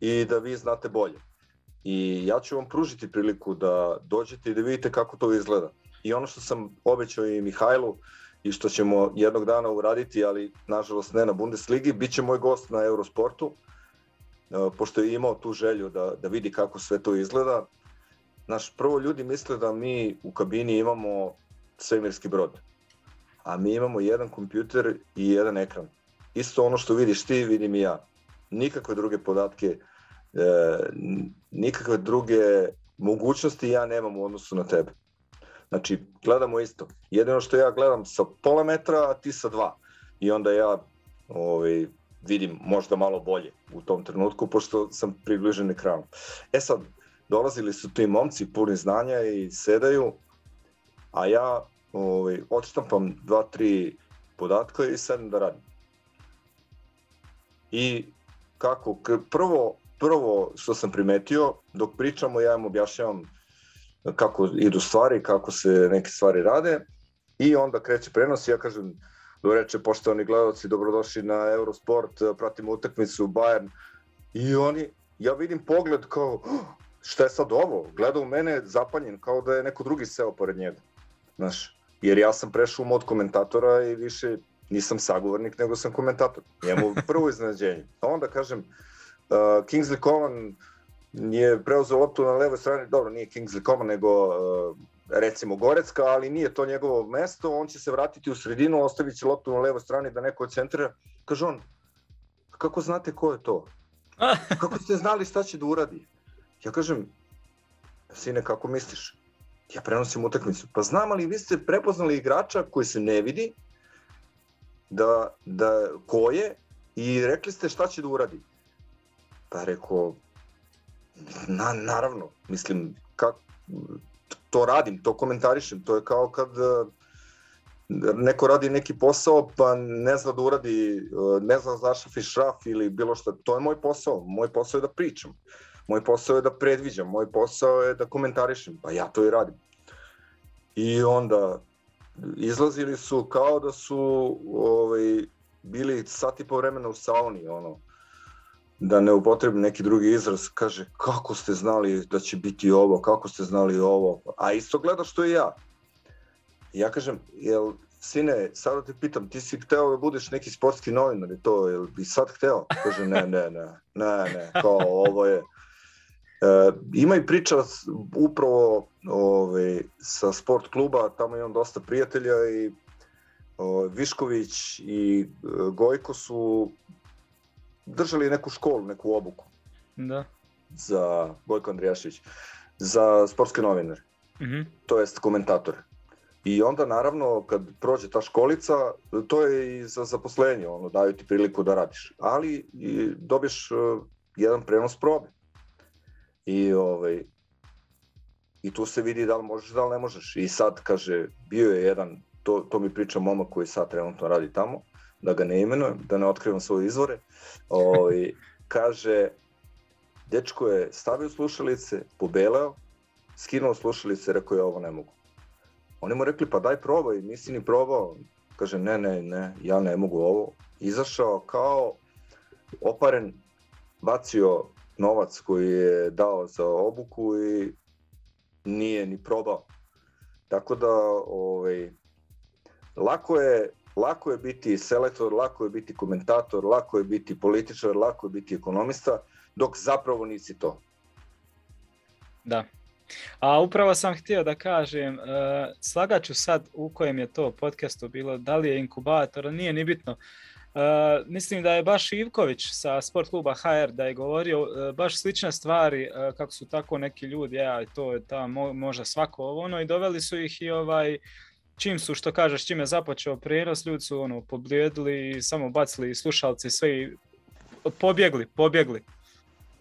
i da vi znate bolje. I ja ću vam pružiti priliku da dođete i da vidite kako to izgleda. I ono što sam obećao i Mihajlu i što ćemo jednog dana uraditi, ali nažalost ne na Bundesligi, bit će moj gost na Eurosportu, e, pošto je imao tu želju da, da vidi kako sve to izgleda. Naš, prvo ljudi misle da mi u kabini imamo svemirski brod, a mi imamo jedan kompjuter i jedan ekran. Isto ono što vidiš ti, vidim i ja nikakve druge podatke, e, nikakve druge mogućnosti ja nemam u odnosu na tebe. Znači, gledamo isto. Jedino što ja gledam sa pola metra, a ti sa dva. I onda ja ovaj, vidim možda malo bolje u tom trenutku, pošto sam približen ekranu. E sad, dolazili su ti momci puni znanja i sedaju, a ja ovaj, odštampam dva, tri podatka i sedem da radim. I kako, prvo, prvo što sam primetio, dok pričamo ja im objašnjavam kako idu stvari, kako se neke stvari rade i onda kreće prenos i ja kažem, do reče poštovani gledalci, dobrodošli na Eurosport, pratimo utakmicu Bayern i oni, ja vidim pogled kao, šta je sad ovo? Gleda u mene zapanjen, kao da je neko drugi seo pored njega. Znaš, jer ja sam prešao u mod komentatora i više nisam sagovornik, nego sam komentator. Njemu prvo iznenađenje. A onda kažem, uh, Kingsley Coman je preuzeo loptu na levoj strani, dobro, nije Kingsley Coman, nego uh, recimo Gorecka, ali nije to njegovo mesto, on će se vratiti u sredinu, ostavit će loptu na levoj strani da neko centra. Kaže on, kako znate ko je to? Kako ste znali šta će da uradi? Ja kažem, sine, kako misliš? Ja prenosim utakmicu. Pa znam, ali vi ste prepoznali igrača koji se ne vidi, da, da ko je i rekli ste šta će da uradi. Pa rekao, na, naravno, mislim, kak, to radim, to komentarišem, to je kao kad e, neko radi neki posao pa ne zna da uradi, e, ne zna da zašafi šraf ili bilo šta, to je moj posao, moj posao je da pričam, moj posao je da predviđam, moj posao je da komentarišem, pa ja to i radim. I onda izlazili su kao da su ovaj, bili sat i po vremena u sauni, ono, da ne upotrebim neki drugi izraz, kaže kako ste znali da će biti ovo, kako ste znali ovo, a isto gledaš što i ja. Ja kažem, jel, sine, sad da te pitam, ti si hteo da budeš neki sportski novinar i to, jel bi sad hteo? Kaže, ne, ne, ne, ne, ne, kao ovo je... E, ima i priča upravo ove, sa sport kluba, tamo imam dosta prijatelja i o, Višković i e, Gojko su držali neku školu, neku obuku. Da. Za Gojko Andrijašić, za sportske novinare. Mm -hmm. To jest komentatore. I onda naravno kad prođe ta školica, to je i za zaposlenje, ono, daju ti priliku da radiš. Ali i dobiješ uh, jedan prenos probe. I, ovaj, I tu se vidi da li možeš, da li ne možeš. I sad, kaže, bio je jedan, to, to mi priča momak koji sad trenutno radi tamo, da ga ne imenujem, da ne otkrivam svoje izvore, ovaj, kaže, dečko je stavio slušalice, pobeleo, skinuo slušalice, rekao je ovo ne mogu. Oni mu rekli, pa daj probaj, nisi ni probao. Kaže, ne, ne, ne, ja ne mogu ovo. Izašao kao oparen, bacio novac koji je dao za obuku i nije ni probao. Tako da, ovaj, lako je, lako je biti selektor, lako je biti komentator, lako je biti političar, lako je biti ekonomista, dok zapravo nisi to. Da, A upravo sam htio da kažem, uh, slagaću sad u kojem je to podcastu bilo, da li je inkubator, nije ni bitno. Uh, mislim da je baš Ivković sa sport kluba HR da je govorio uh, baš slične stvari uh, kako su tako neki ljudi, ja to je ta mo, možda svako ovo ono i doveli su ih i ovaj čim su što kažeš čim je započeo prenos ljudi su ono poblijedili i samo bacili slušalci sve i pobjegli, pobjegli.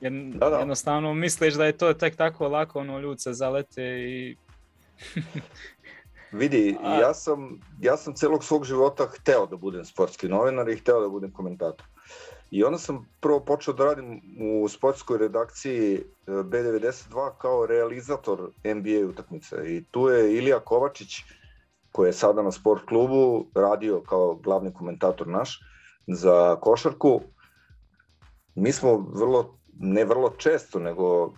Jer da, da. jednostavno misliš da je to tek tako lako, ono, ljudi se zalete i... Vidi, A... ja sam, ja sam celog svog života hteo da budem sportski novinar i hteo da budem komentator. I onda sam prvo počeo da radim u sportskoj redakciji e, B92 kao realizator NBA utakmice. I tu je Ilija Kovačić, koji je sada na sport klubu, radio kao glavni komentator naš za košarku. Mi smo vrlo ne vrlo često, nego uh,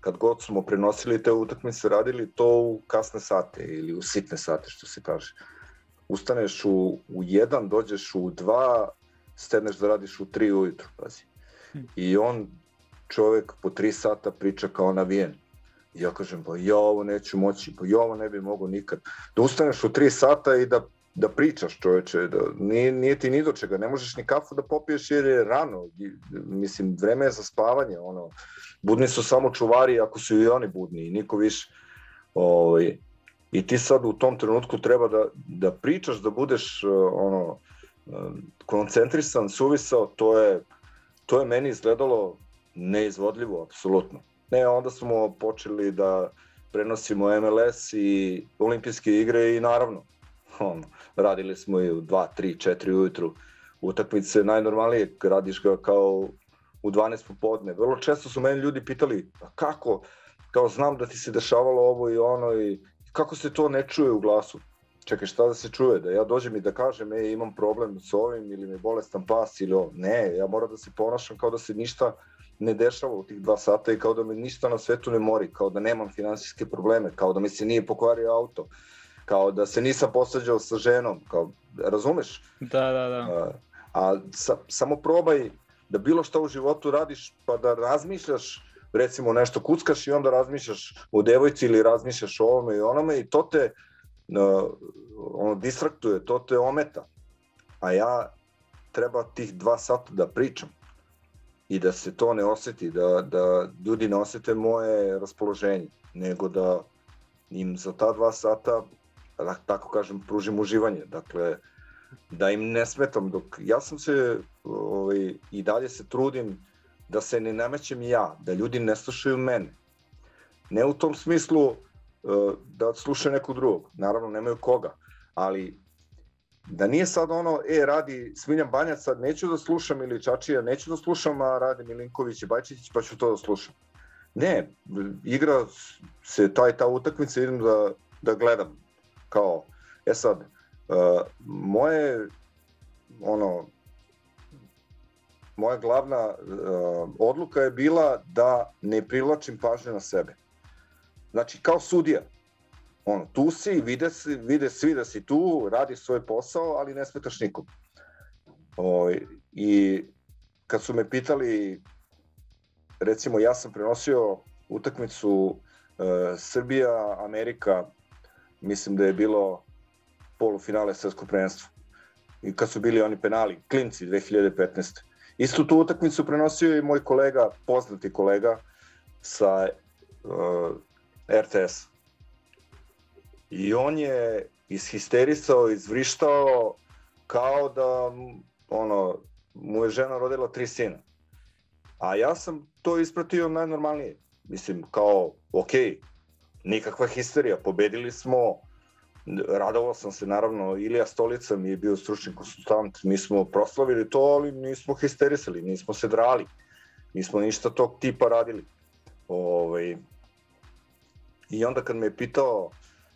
kad god smo prenosili te utakmice, radili to u kasne sate ili u sitne sate, što se kaže. Ustaneš u, u jedan, dođeš u dva, stedneš da radiš u tri ujutru, pazi. Hm. I on, čovek, po tri sata priča kao navijen. I ja kažem, pa ja ovo neću moći, pa ja ovo ne bi mogo nikad. Da ustaneš u tri sata i da da pričaš čoveče, da, nije, nije ti ni do čega, ne možeš ni kafu da popiješ jer je rano, mislim, vreme je za spavanje, ono, budni su samo čuvari ako su i oni budni i niko više, ovaj, i ti sad u tom trenutku treba da, da pričaš, da budeš, ono, koncentrisan, suvisao, to je, to je meni izgledalo neizvodljivo, apsolutno. Ne, onda smo počeli da prenosimo MLS i olimpijske igre i naravno, ono, radili smo i u 2, 3, 4 ujutru utakmice, najnormalnije radiš ga kao u 12 popodne. Vrlo često su meni ljudi pitali, pa kako, kao znam da ti se dešavalo ovo i ono i kako se to ne čuje u glasu? Čekaj, šta da se čuje? Da ja dođem i da kažem, e, imam problem s ovim ili mi bolestan pas ili ovo. Ne, ja moram da se ponašam kao da se ništa ne dešava u tih dva sata i kao da me ništa na svetu ne mori, kao da nemam finansijske probleme, kao da mi se nije pokvario auto, kao da se nisam posađao sa ženom, kao, razumeš? Da, da, da. A, a sa, samo probaj da bilo šta u životu radiš, pa da razmišljaš, recimo nešto kuckaš i onda razmišljaš o devojci ili razmišljaš o ovome i onome i to te uh, ono, distraktuje, to te ometa. A ja treba tih dva sata da pričam i da se to ne oseti, da, da ljudi ne osete moje raspoloženje, nego da im za ta dva sata da tako kažem, pružim uživanje. Dakle, da im ne smetam dok ja sam se ovaj, i dalje se trudim da se ne namećem ja, da ljudi ne slušaju mene. Ne u tom smislu uh, da slušaju nekog drugog, naravno nemaju koga, ali da nije sad ono, e, radi Smiljan Banjac, sad neću da slušam ili Čačija, neću da slušam, a radi Milinković i Bajčić, pa ću to da slušam. Ne, igra se taj ta utakmica, idem da, da gledam kao, e sad, uh, moje, ono, moja glavna uh, odluka je bila da ne privlačim pažnju na sebe. Znači, kao sudija. ono, tu si, vide, si, vide svi da si tu, radi svoj posao, ali ne smetaš nikom. O, ovaj, I kad su me pitali, recimo ja sam prenosio utakmicu e, Srbija, Amerika, mislim da je bilo polufinale svetskog prvenstva. I kad su bili oni penali, klinci 2015. Istu tu utakmicu prenosio i moj kolega, poznati kolega sa uh, RTS. I on je ishisterisao, izvrištao kao da ono, mu je žena rodila tri sina. A ja sam to ispratio najnormalnije. Mislim, kao, ok, nikakva histerija, pobedili smo, radovao sam se naravno, Ilija Stolica mi je bio stručni konsultant, mi smo proslavili to, ali nismo histerisali, nismo se drali, nismo ništa tog tipa radili. Ove, ovaj, I onda kad me je pitao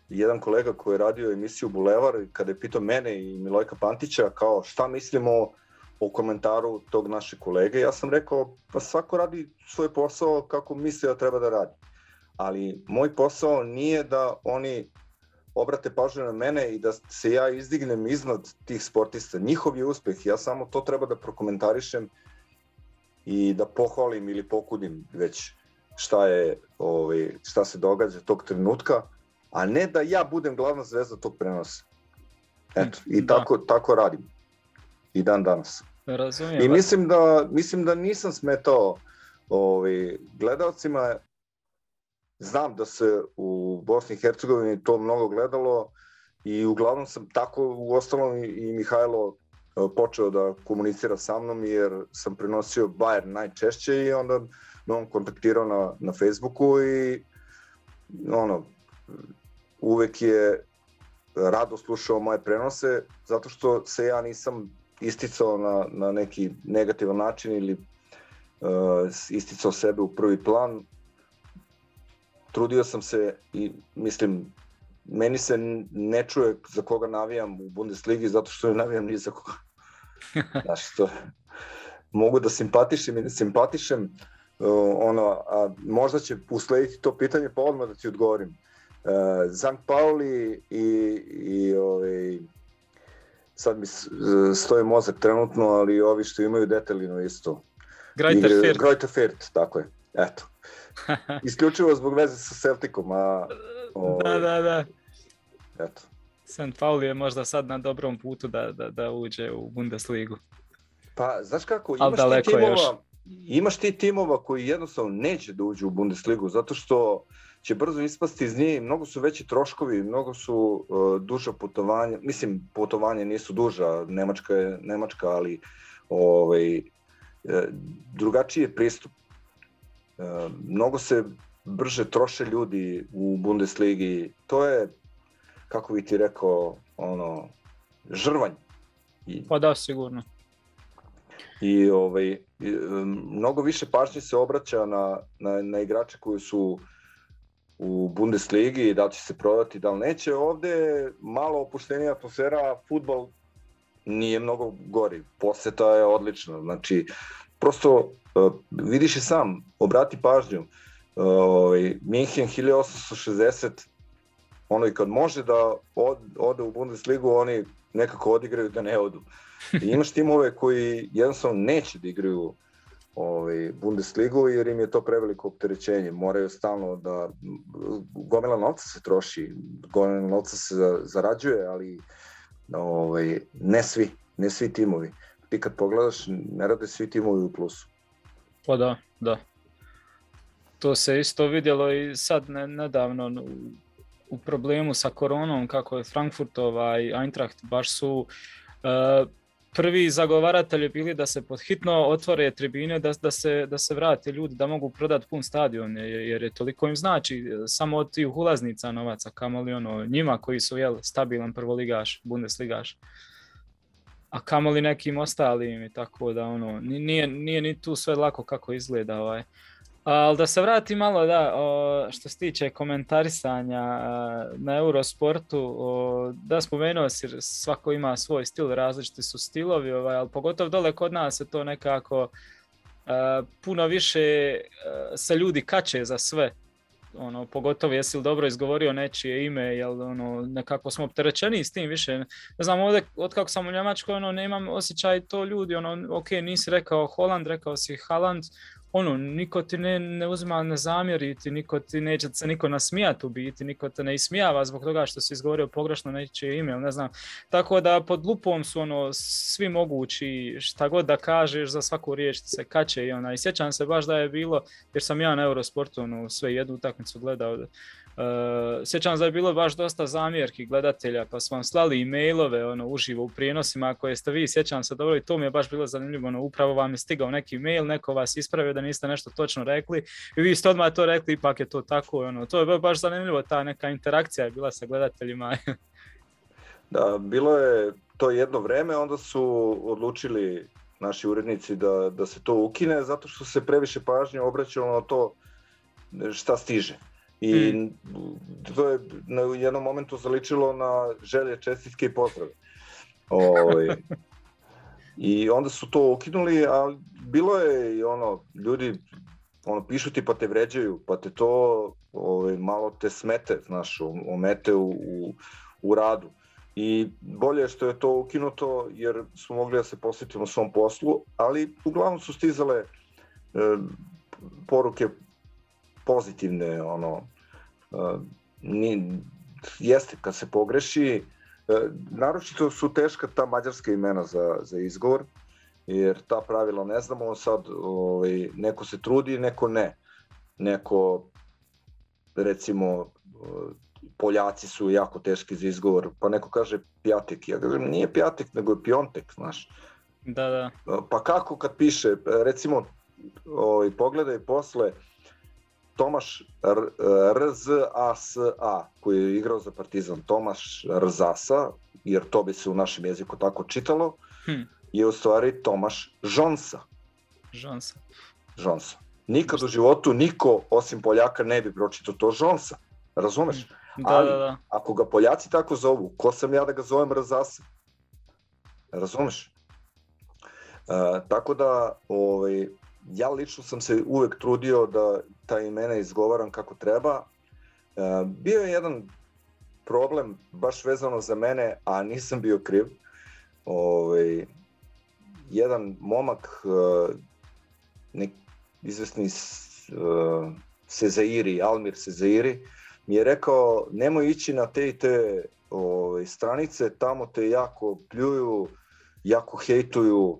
jedan kolega koji je radio emisiju Bulevar, kada je pitao mene i Milojka Pantića kao šta mislimo o komentaru tog naše kolege, ja sam rekao pa svako radi svoj posao kako misli da treba da radi. Ali moj posao nije da oni obrate pažnju na mene i da se ja izdignem iznad tih sportista. Njihov je uspeh, ja samo to treba da prokomentarišem i da pohvalim ili pokudim već šta je ovaj šta se događa tog trenutka, a ne da ja budem glavna zvezda tog prenosa. Eto, i da. tako tako radim. I dan danas. Razumijem. I mislim da mislim da nisam smetao ovaj gledaocima znam da se u Bosni i Hercegovini to mnogo gledalo i uglavnom sam tako u ostalom i Mihajlo e, počeo da komunicira sa mnom jer sam prenosio Bayern najčešće i onda me on kontaktirao na, na Facebooku i ono, uvek je rado slušao moje prenose zato što se ja nisam isticao na, na neki negativan način ili uh, isticao sebe u prvi plan trudio sam se i mislim meni se ne čuje za koga navijam u Bundesligi zato što ne navijam ni za koga. Znaš, to, mogu da simpatišem i da simpatišem, uh, ono, a možda će uslediti to pitanje, pa odmah da ti odgovorim. Uh, Zank Pauli i, i ovaj, sad mi stoje mozak trenutno, ali ovi što imaju detaljino isto. Grajter Firt. Grajter Firt, tako je. Eto. Isključivo zbog veze sa Celticom, a... Ovaj, da, da, da. Eto. St. Pauli je možda sad na dobrom putu da, da, da uđe u Bundesligu. Pa, znaš kako, imaš ti, timova, još. imaš ti timova koji jednostavno neće da uđu u Bundesligu, zato što će brzo ispasti iz nje mnogo su veći troškovi, mnogo su uh, duža putovanja, mislim, putovanje nisu duža, Nemačka je Nemačka, ali ovaj, uh, drugačiji je pristup. E, mnogo se brže troše ljudi u Bundesligi. To je, kako bi ti rekao, ono, žrvanj. I, pa da, sigurno. I ovaj, mnogo više pažnje se obraća na, na, na igrače koji su u Bundesligi, da li će se prodati, da li neće. Ovde je malo opuštenija atmosfera, futbol nije mnogo gori. Poseta je odlična. Znači, prosto vidiš i sam, obrati pažnju, uh, ovaj, Minhen 1860, ono i kad može da od, ode u Bundesligu, oni nekako odigraju da ne odu. I imaš timove koji jednostavno neće da igraju ovaj, Bundesligu jer im je to preveliko opterećenje. Moraju stalno da... Gomila novca se troši, gomila novca se zarađuje, ali ovaj, ne svi, ne svi timovi ti kad pogledaš, ne rade svi timovi u plusu. Pa da, da. To se isto vidjelo i sad ne, nedavno u, problemu sa koronom, kako je Frankfurt ovaj, Eintracht baš su uh, prvi zagovaratelji bili da se podhitno otvore tribine, da, da, se, da se vrate ljudi, da mogu prodati pun stadion, jer je toliko im znači samo od tih ulaznica novaca, kamoli ono, njima koji su jel, stabilan prvoligaš, Bundesligaš a kamoli nekim ostalim i tako da ono, nije, nije ni tu sve lako kako izgleda ovaj. Ali da se vrati malo da, o, što se tiče komentarisanja na Eurosportu, o, da spomenuo si, svako ima svoj stil, različiti su stilovi, ovaj, ali pogotovo dole kod nas je to nekako a, puno više a, se ljudi kače za sve ono, pogotovo jesi li dobro izgovorio nečije ime, jel ono, nekako smo opterećeni s tim više. Ne znam, ovdje, od kako sam u Njemačkoj, ono, nemam osjećaj to ljudi, ono, ok, nisi rekao Holand, rekao si Haland, ono, niko ti ne, ne uzima ne zamjeriti, niko ti neće se niko nasmijati u biti, niko te ne ismijava zbog toga što si izgovorio pogrešno nečije ime, ne znam. Tako da pod lupom su ono svi mogući, šta god da kažeš za svaku riječ se kače i ona. I sjećam se baš da je bilo, jer sam ja na Eurosportu ono, sve jednu utakmicu gledao, Uh, sjećam da je bilo baš dosta zamjerki gledatelja, pa su vam slali e-mailove ono, uživo u prijenosima koje ste vi, sjećam se dobro i to mi je baš bilo zanimljivo, ono, upravo vam je stigao neki mail, neko vas ispravio da niste nešto točno rekli i vi ste odmah to rekli, ipak je to tako, ono, to je baš zanimljivo, ta neka interakcija je bila sa gledateljima. da, bilo je to jedno vreme, onda su odlučili naši urednici da, da se to ukine, zato što se previše pažnje obraćalo na to šta stiže I mm. to je na jednom momentu zaličilo na želje, čestitke i pozdrave. Ovaj, I onda su to ukinuli, a bilo je i ono, ljudi ono, pišu ti pa te vređaju, pa te to ovaj, malo te smete, znaš, omete u, u, u radu. I bolje što je to ukinuto jer smo mogli da se posvetimo svom poslu, ali uglavnom su stizale e, poruke pozitivne, ono, uh, ni, jeste kad se pogreši, uh, naročito su teška ta mađarska imena za, za izgovor, jer ta pravila ne znamo, sad ovaj, neko se trudi, neko ne. Neko, recimo, uh, Poljaci su jako teški za izgovor, pa neko kaže pjatek, ja kažem nije pjatek, nego je piontek, znaš. Da, da. Pa kako kad piše, recimo, ovaj, pogledaj posle, uh, Tomaš RZASA, koji je igrao za Partizan, Tomaš Rzasa, jer to bi se u našem jeziku tako čitalo, hm. je u stvari Tomaš Žonsa. Žonsa. Žonsa. Nikad u životu niko, osim Poljaka, ne bi pročitao to Žonsa. Razumeš? Hm. Da, Ali, da, da. ako ga Poljaci tako zovu, ko sam ja da ga zovem Rzasa? Razumeš? Uh, tako da, ovaj, ja lično sam se uvek trudio da ta imena izgovaram kako treba. E, bio je jedan problem baš vezano za mene, a nisam bio kriv. Ovaj, jedan momak, e, nek, izvesni e, Sezairi, Almir Sezairi, mi je rekao nemoj ići na te i te ovaj, stranice, tamo te jako pljuju, jako hejtuju,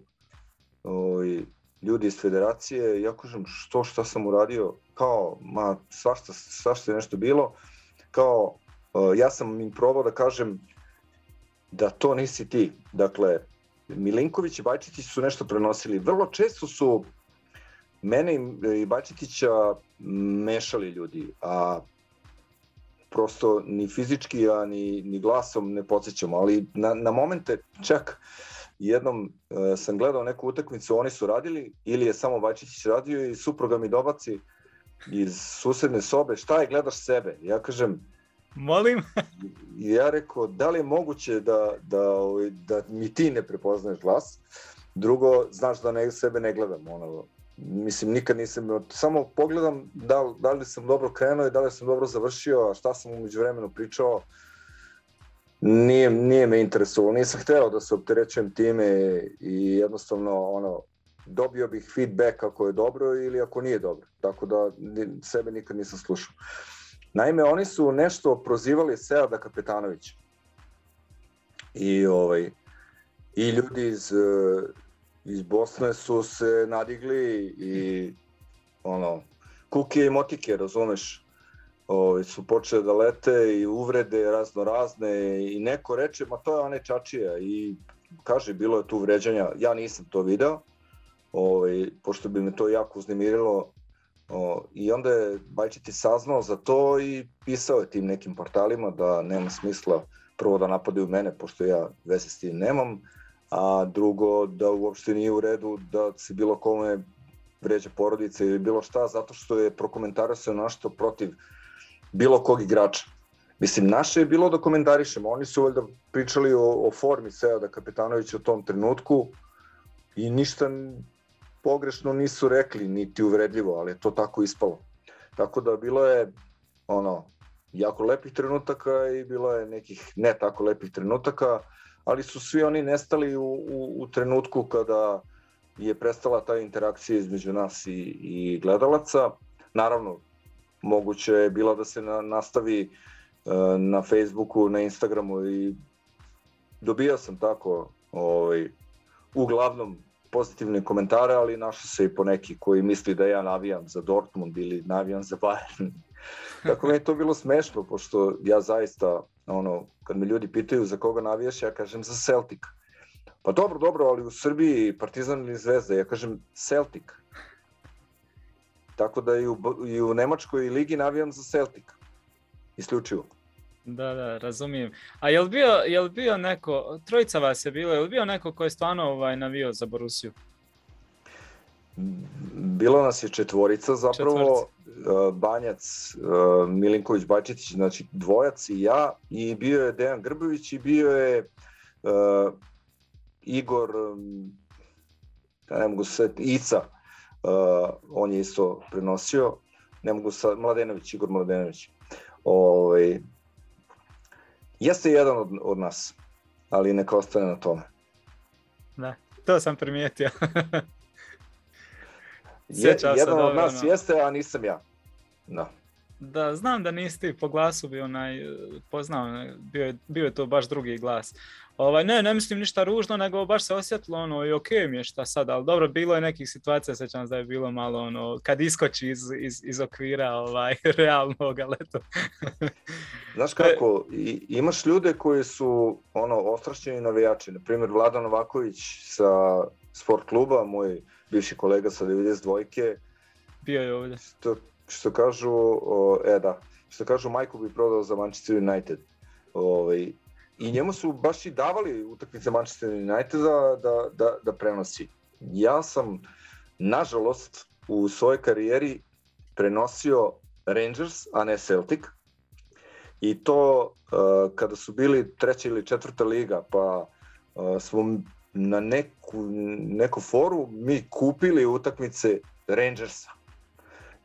ovaj, ljudi iz federacije, ja kažem što, šta sam uradio, kao, ma svašta, svašta je nešto bilo, kao, uh, ja sam im probao da kažem da to nisi ti. Dakle, Milinković i Bajčetić su nešto prenosili. Vrlo često su mene i Bajčetića mešali ljudi, a prosto ni fizički, a ni, ni glasom ne podsjećamo, ali na, na momente čak jednom e, sam gledao neku utakmicu, oni su radili, ili je samo Vajčić radio i supruga mi dobaci iz susedne sobe, šta je, gledaš sebe? Ja kažem, Molim? Ja rekao, da li je moguće da, da, ovaj, da mi ti ne prepoznaješ glas? Drugo, znaš da ne, sebe ne gledam, ono, mislim, nikad nisam, samo pogledam da, da li sam dobro krenuo i da li sam dobro završio, a šta sam umeđu vremenu pričao, nije, nije me interesovalo, nisam hteo da se opterećujem time i jednostavno ono, dobio bih feedback ako je dobro ili ako nije dobro. Tako da sebe nikad nisam slušao. Naime, oni su nešto prozivali Seada Kapetanovića. I, ovaj, i ljudi iz, iz Bosne su se nadigli i ono, kuke i motike, razumeš? Ovaj, su počele da lete i uvrede razno razne i neko reče, ma to je onaj Čačija. I kaže, bilo je tu vređanja, ja nisam to video, ovaj, pošto bi me to jako uznemirilo. O, i onda je Bajčiti saznao za to i pisao je tim nekim portalima da nema smisla prvo da napadaju mene, pošto ja veze s tim nemam, a drugo da uopšte nije u redu da se bilo kome vređa porodica ili bilo šta, zato što je prokomentarisao našto protiv bilo kog igrača. Mislim, naše je bilo da komentarišemo, oni su valjda pričali o, o formi Seada Kapetanovića u tom trenutku i ništa pogrešno nisu rekli, niti uvredljivo, ali je to tako ispalo. Tako da bilo je ono, jako lepih trenutaka i bilo je nekih ne tako lepih trenutaka, ali su svi oni nestali u, u, u trenutku kada je prestala ta interakcija između nas i, i gledalaca. Naravno, moguće je bilo da se na, nastavi uh, na Facebooku, na Instagramu i dobijao sam tako ovaj, uglavnom pozitivne komentare, ali našao se i po neki koji misli da ja navijam za Dortmund ili navijam za Bayern. Tako mi je to bilo smešno, pošto ja zaista, ono, kad me ljudi pitaju za koga navijaš, ja kažem za Celtic. Pa dobro, dobro, ali u Srbiji Partizan ili Zvezda, ja kažem Celtic. Tako da i u, i u Nemačkoj ligi navijam za Celtic. Isključivo. Da, da, razumijem. A je li bio, je li bio neko, trojica vas je bilo, je li bio neko ko je stvarno ovaj, navio za Borusiju? Bilo nas je četvorica zapravo, Četvorci. Banjac, Milinković Bajčetić, znači dvojac i ja, i bio je Dejan Grbović i bio je uh, Igor, ja ne mogu se Ica, uh, on je isto prenosio, ne mogu sa, Mladenović, Igor Mladenović. Ovaj, jeste jedan od, od nas, ali neka ostane na tome. Da, to sam primijetio. Je, jedan od nas ono. jeste, a nisam ja. Da. Da, znam da nisi ti po glasu bio onaj, poznao, bio je, bio je to baš drugi glas. Ovaj, ne, ne mislim ništa ružno, nego baš se osjetilo ono i okej okay mi je šta sad, ali dobro, bilo je nekih situacija, sećam da je bilo malo ono, kad iskoči iz, iz, iz okvira ovaj, realnog, ali eto. Znaš kako, I, imaš ljude koji su ono, ostrašćeni navijači, na primjer Vladan Novaković sa sport kluba, moj bivši kolega sa 92-ke. Bio je ovdje. Što, što kažu, o, e da, što kažu Majko bi prodao za Manchester United. Ovaj, I njemu su baš i davali utakmice Manchester Uniteda da, da, da prenosi. Ja sam, nažalost, u svojoj karijeri prenosio Rangers, a ne Celtic. I to uh, kada su bili treća ili četvrta liga, pa uh, smo na neku, neku foru mi kupili utakmice Rangersa.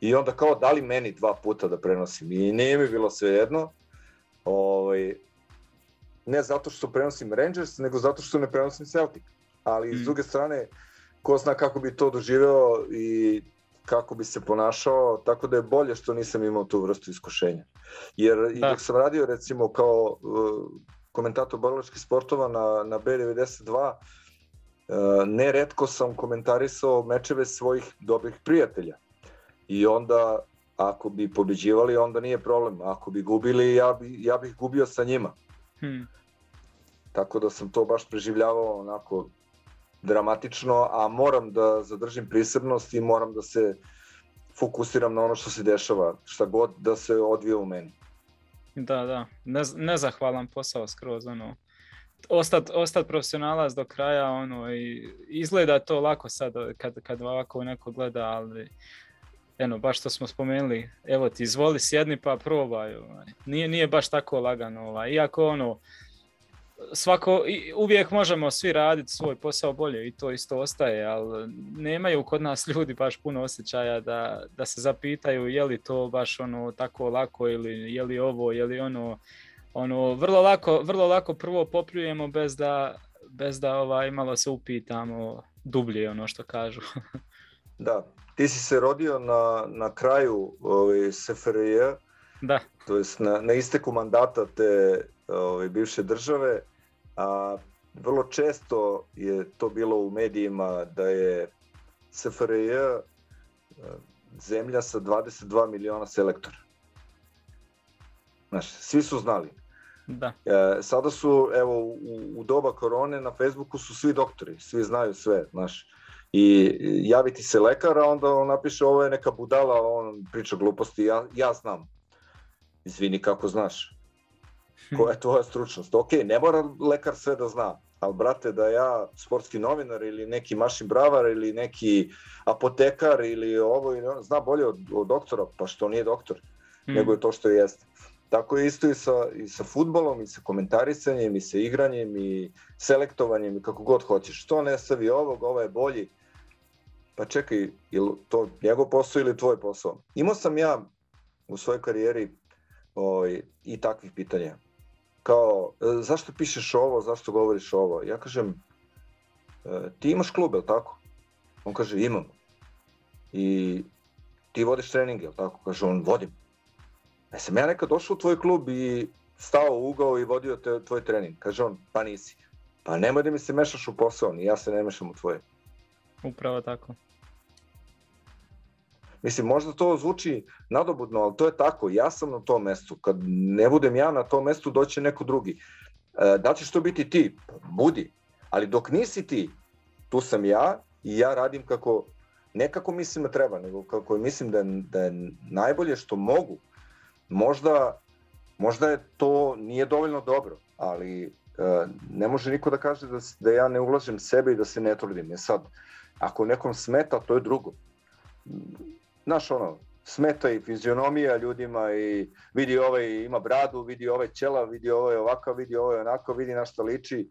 I onda kao dali meni dva puta da prenosim. I nije mi bilo sve jedno. Ovaj, ne zato što prenosim Rangers, nego zato što ne prenosim Celtic. Ali mm. s druge strane, ko zna kako bi to doživeo i kako bi se ponašao, tako da je bolje što nisam imao tu vrstu iskušenja. Jer da. i dok sam radio recimo kao uh, komentator borilačkih sportova na, na B92, uh, neretko sam komentarisao mečeve svojih dobrih prijatelja. I onda, ako bi pobeđivali, onda nije problem. Ako bi gubili, ja, bi, ja bih gubio sa njima. Hmm. Tako da sam to baš preživljavao onako dramatično, a moram da zadržim prisebnost i moram da se fokusiram na ono što se dešava, šta god da se odvije u meni. Da, da, ne, nezahvalan posao skroz, ono, ostat, ostat profesionalac do kraja, ono, i izgleda to lako sad kad, kad ovako neko gleda, ali eno, baš što smo spomenuli, evo ti izvoli sjedni pa probaj, ovaj. nije, nije baš tako lagano, ovaj. iako ono, svako, uvijek možemo svi raditi svoj posao bolje i to isto ostaje, ali nemaju kod nas ljudi baš puno osjećaja da, da se zapitaju je li to baš ono tako lako ili je li ovo, je li ono, ono vrlo lako, vrlo lako prvo popljujemo bez da, bez da ovaj, malo se upitamo dublje ono što kažu. da, ti si se rodio na, na kraju ovaj, SFRJ, da. to jest na, na isteku mandata te ovaj, bivše države, a vrlo često je to bilo u medijima da je SFRJ e, zemlja sa 22 miliona selektora. Znaš, svi su znali. Da. E, sada su, evo, u, u doba korone na Facebooku su svi doktori, svi znaju sve, znaš. I javiti se lekar, a onda on napiše ovo je neka budala, on priča gluposti, ja, ja znam. Izvini kako znaš koja je tvoja stručnost. Ok, ne mora lekar sve da zna, ali brate da ja sportski novinar ili neki mašin bravar ili neki apotekar ili ovo ili ono, zna bolje od, od doktora, pa što nije doktor, mm. nego je to što jeste. Tako je isto i sa, i sa futbolom, i sa komentarisanjem, i sa igranjem, i selektovanjem, i kako god hoćeš. Što ne stavi ovog, ovo je bolji. Pa čekaj, ili to njegov posao ili tvoj posao? Imao sam ja u svojoj karijeri ovaj, i takvih pitanja. Kao, e, zašto pišeš ovo, zašto govoriš ovo? Ja kažem, e, ti imaš klub, je tako? On kaže, imam. I ti vodiš trening, je tako? Kaže, on, vodim. E sam ja nekad došao u tvoj klub i stao u ugao i vodio te, tvoj trening. Kaže on, pa nisi. Pa nemoj da mi se mešaš u posao, ni ja se ne mešam u tvoje. Upravo tako. Mislim, možda to zvuči nadobudno, ali to je tako. Ja sam na tom mestu. Kad ne budem ja na tom mestu, doće neko drugi. E, da ćeš to biti ti? Pa, budi. Ali dok nisi ti, tu sam ja i ja radim kako, ne kako mislim da treba, nego kako mislim da je, da je najbolje što mogu. Možda, možda je to nije dovoljno dobro, ali e, ne može niko da kaže da, da ja ne ulažem sebe i da se ne trudim. E sad, ako nekom smeta, to je drugo znaš ono, smeta i fizionomija ljudima i vidi ovaj ima bradu, vidi ovaj ćela, vidi ovaj ovakav, vidi ovaj onako, vidi na šta liči.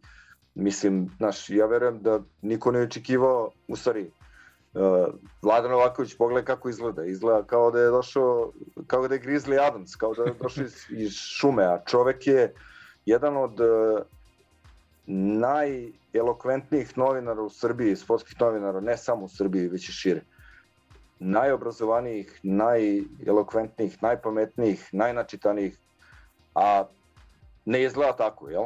Mislim, znaš, ja verujem da niko ne očekivao, u stvari, Vladan Novaković pogleda kako izgleda. Izgleda kao da je došao, kao da je Grizzly Adams, kao da je došao iz, iz šume, a čovek je jedan od uh, najelokventnijih novinara u Srbiji, sportskih novinara, ne samo u Srbiji, već i šire najobrazovanijih, najelokventnijih, najpametnijih, najnačitanijih, a ne izgleda tako, jel?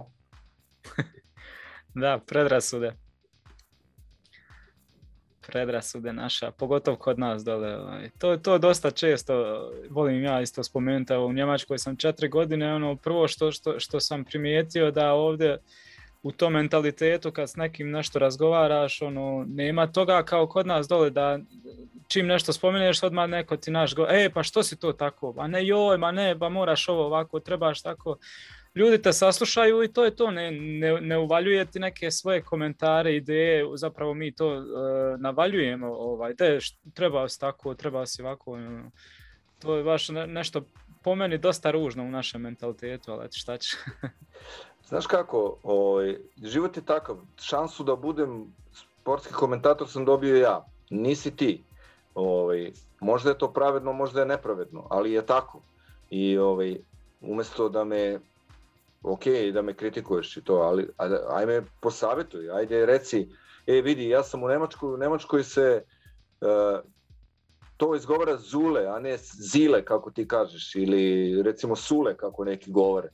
da, predrasude. Predrasude naša, pogotovo kod nas dole. Ovaj. To, to dosta često, volim ja isto spomenuti, u Njemačkoj sam četiri godine, ono prvo što, što, što sam primijetio da ovdje u tom mentalitetu kad s nekim nešto razgovaraš, ono, nema toga kao kod nas dole da čim nešto spomeneš odmah neko ti naš go, e pa što si to tako, a ne joj, ma ne, ba moraš ovo ovako, trebaš tako. Ljudi te saslušaju i to je to, ne, ne, ne uvaljuje ti neke svoje komentare, ideje, zapravo mi to uh, navaljujemo, ovaj, de, treba si tako, treba si ovako, to je baš ne, nešto po meni dosta ružno u našem mentalitetu, ali šta će. Znaš kako, ovaj, život je takav, šansu da budem sportski komentator sam dobio ja, nisi ti. Ovaj, možda je to pravedno, možda je nepravedno, ali je tako. I ovaj, umesto da me, ok, da me kritikuješ i to, ali ajme posavetuj, ajde reci, e vidi, ja sam u Nemačkoj, u Nemačkoj se uh, to izgovara zule, a ne zile, kako ti kažeš, ili recimo sule, kako neki govore.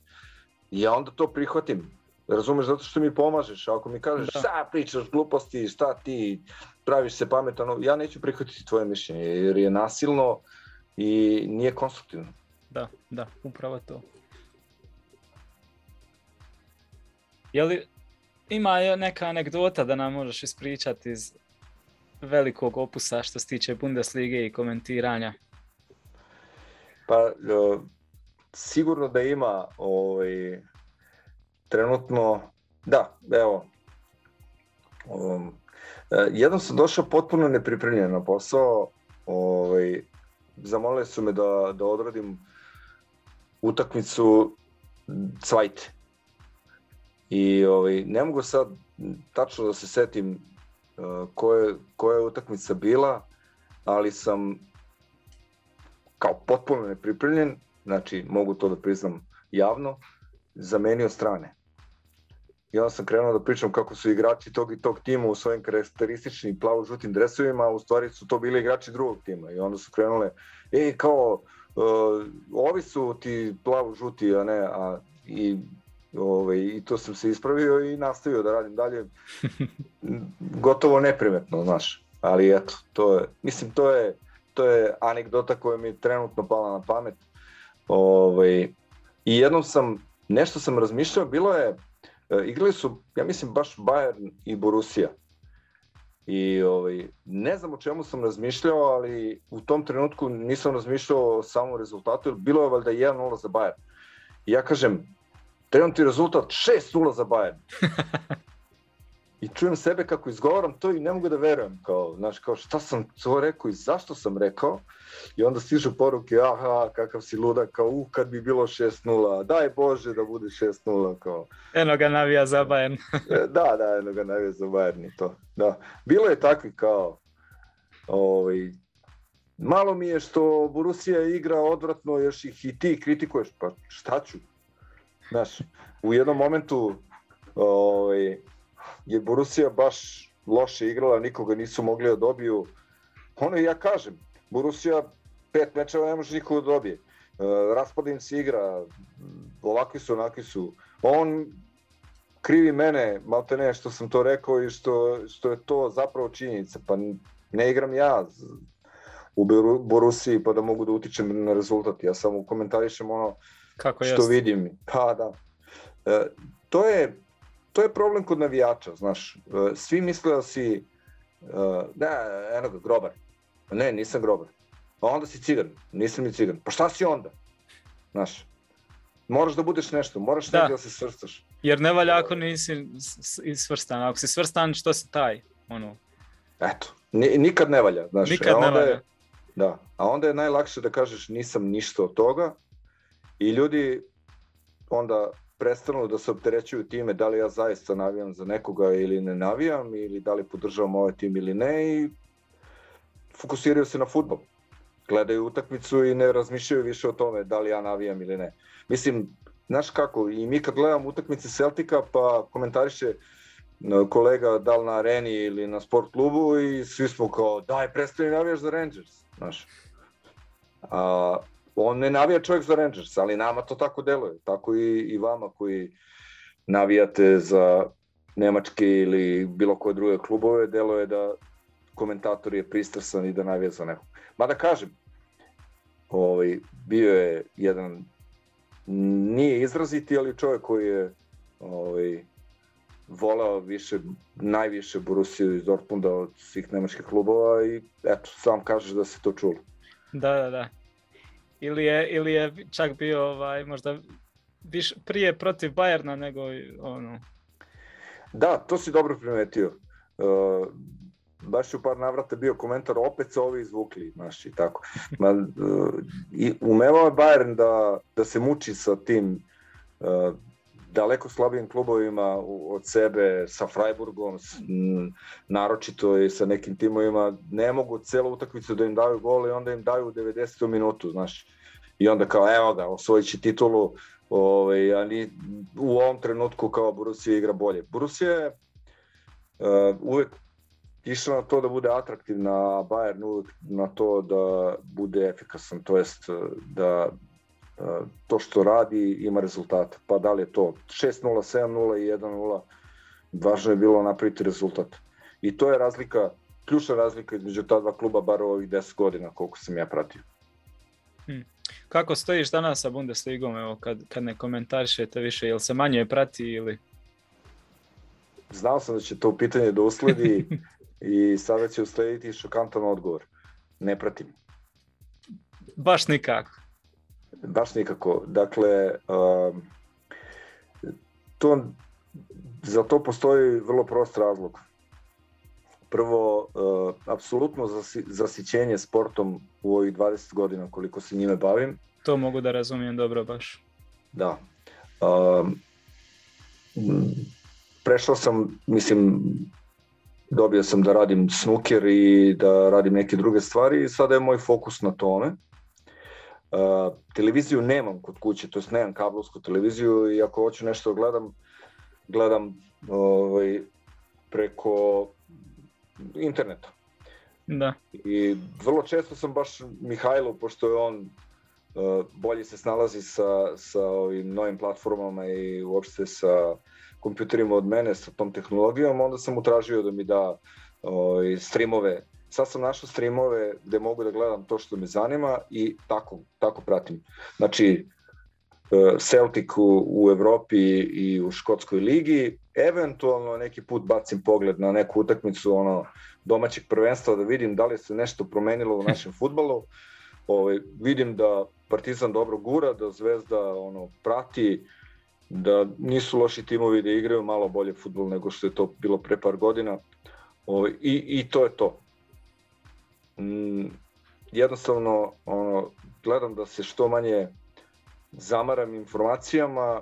Ja onda to prihvatim. Razumeš, zato što mi pomažeš. Ako mi kažeš da. šta pričaš gluposti, šta ti praviš se pametano, ja neću prihvatiti tvoje mišljenje, jer je nasilno i nije konstruktivno. Da, da, upravo to. Je li ima neka anegdota da nam možeš ispričati iz velikog opusa što se tiče Bundeslige i komentiranja? Pa, sigurno da ima ovaj, trenutno, da, evo, um, jednom sam došao potpuno nepripremljen na posao, ovaj, zamolili su me da, da odradim utakmicu Cvajte. I ovaj, ne mogu sad tačno da se setim uh, koje, koja je utakmica bila, ali sam kao potpuno nepripremljen znači mogu to da priznam javno, zamenio strane. I onda sam krenuo da pričam kako su igrači tog i tog tima u svojim karakterističnim plavo-žutim dresovima, a u stvari su to bili igrači drugog tima. I onda su krenule, ej, kao, uh, ovi su ti plavo-žuti, a ne, a i Ovaj, I to sam se ispravio i nastavio da radim dalje. Gotovo neprimetno, znaš. Ali eto, to je, mislim, to je, to je anegdota koja mi je trenutno pala na pamet. Ovaj, I jednom sam, nešto sam razmišljao, bilo je, e, igrali su, ja mislim, baš Bayern i Borussia. I ovaj, ne znam o čemu sam razmišljao, ali u tom trenutku nisam razmišljao o samom rezultatu, bilo je valjda 1-0 za Bayern. I ja kažem, trenutni rezultat 6-0 za Bayern. I čujem sebe kako izgovaram to i ne mogu da verujem, kao, znaš, kao šta sam to rekao i zašto sam rekao. I onda stižu poruke, aha, kakav si ludak, kao, uh, kad bi bilo 6-0, daj Bože da bude 6-0, kao. Eno ga navija za Bayern. E, da, da, eno ga navija za Bayern i to. Da. Bilo je takvi kao, ovaj, malo mi je što Borussia igra odvratno, još ih i ti kritikuješ, pa šta ću? Znaš, u jednom momentu ovaj, je Borussia baš loše igrala, nikoga nisu mogli da dobiju. Ono ja kažem, Borussia pet mečeva ne može nikoga da dobije. Uh, Raspadin se igra, ovakvi su, onakvi su. On krivi mene, malte ne, što sam to rekao i što, što je to zapravo činjenica. Pa ne igram ja u Borusiji pa da mogu da utičem na rezultat. Ja samo komentarišem ono Kako što jest? vidim. Pa da. E, to je to je problem kod navijača, znaš. E, svi misle da si e, ne, eno ga, grobar. Ne, nisam grobar. A onda si cigan. Nisam ni cigan. Pa šta si onda? Znaš, moraš da budeš nešto, moraš da, da se svrstaš. Jer ne valja ako nisi svrstan. Ako si svrstan, što si taj? Ono. Eto, nikad ne valja. Znaš, nikad ne valja. Je, da, a onda je najlakše da kažeš nisam ništa od toga i ljudi onda prestanu da se opterećuju time da li ja zaista navijam za nekoga ili ne navijam ili da li podržavam ovaj tim ili ne i fokusiraju se na futbol. Gledaju utakmicu i ne razmišljaju više o tome da li ja navijam ili ne. Mislim, znaš kako, i mi kad gledamo utakmice Celtika pa komentariše kolega da li na areni ili na sport klubu i svi smo kao daj prestani navijaš za Rangers, znaš. A, on ne navija čovjek za Rangers, ali nama to tako deluje, tako i, i vama koji navijate za nemačke ili bilo koje druge klubove, deluje da komentator je pristrasan i da navija za nekog. Mada kažem, ovaj, bio je jedan, nije izraziti, ali čovjek koji je ovaj, voleo više, najviše Borussiju iz Dortmunda od svih nemačkih klubova i eto, sam kažeš da se to čulo. Da, da, da. Ili je, ili je čak bio ovaj, možda viš, prije protiv Bajerna nego ono... Da, to si dobro primetio. Uh, baš u par navrata bio komentar, opet se ovi izvukli, znaš, i tako. Ma, uh, i umevao je Bayern da, da se muči sa tim uh, daleko slabijim klubovima od sebe, sa Freiburgom, s, m, naročito i sa nekim timovima, ne mogu celu utakmicu da im daju gol i onda im daju u 90. minutu, znaš. I onda kao, evo ga, osvojit će titulu, ovaj, a ni, u ovom trenutku kao Borussia igra bolje. Borussia je uh, uvek išla na to da bude atraktivna, a Bayern uvek na to da bude efikasan, to jest da to što radi ima rezultate. Pa da li je to 6-0, 7-0 i 1-0, važno je bilo napraviti rezultat. I to je razlika, ključna razlika između ta dva kluba bar u ovih 10 godina koliko sam ja pratio. Hmm. Kako stojiš danas sa Bundesligom, evo, kad, kad ne komentarišete više, jel se manje prati ili? Znao sam da će to pitanje da usledi i sada će uslediti šokantan odgovor. Ne pratim. Baš nikako. Baš nikako. Dakle, um, to, za to postoji vrlo prost razlog. Prvo, uh, apsolutno zasi, zasićenje sportom u ovih 20 godina koliko se njime bavim. To mogu da razumijem dobro baš. Da. Um, prešao sam, mislim, dobio sam da radim snuker i da radim neke druge stvari i sada je moj fokus na tome. Uh, televiziju nemam kod kuće, to jest nemam kablovsku televiziju i ako hoću nešto da gledam, gledam ovaj, preko interneta. Da. I vrlo često sam baš Mihajlo, pošto je on uh, bolje se snalazi sa, sa ovim novim platformama i uopšte sa kompjuterima od mene, sa tom tehnologijom, onda sam mu tražio da mi da ovaj, streamove sad sam našao streamove gde mogu da gledam to što me zanima i tako, tako pratim. Znači, e, Celtic u, u Evropi i u Škotskoj ligi, eventualno neki put bacim pogled na neku utakmicu ono, domaćeg prvenstva da vidim da li se nešto promenilo u našem futbalu. Ovaj, vidim da Partizan dobro gura, da Zvezda ono, prati, da nisu loši timovi da igraju malo bolje futbol nego što je to bilo pre par godina. Ovaj, i, I to je to mm, jednostavno ono, gledam da se što manje zamaram informacijama,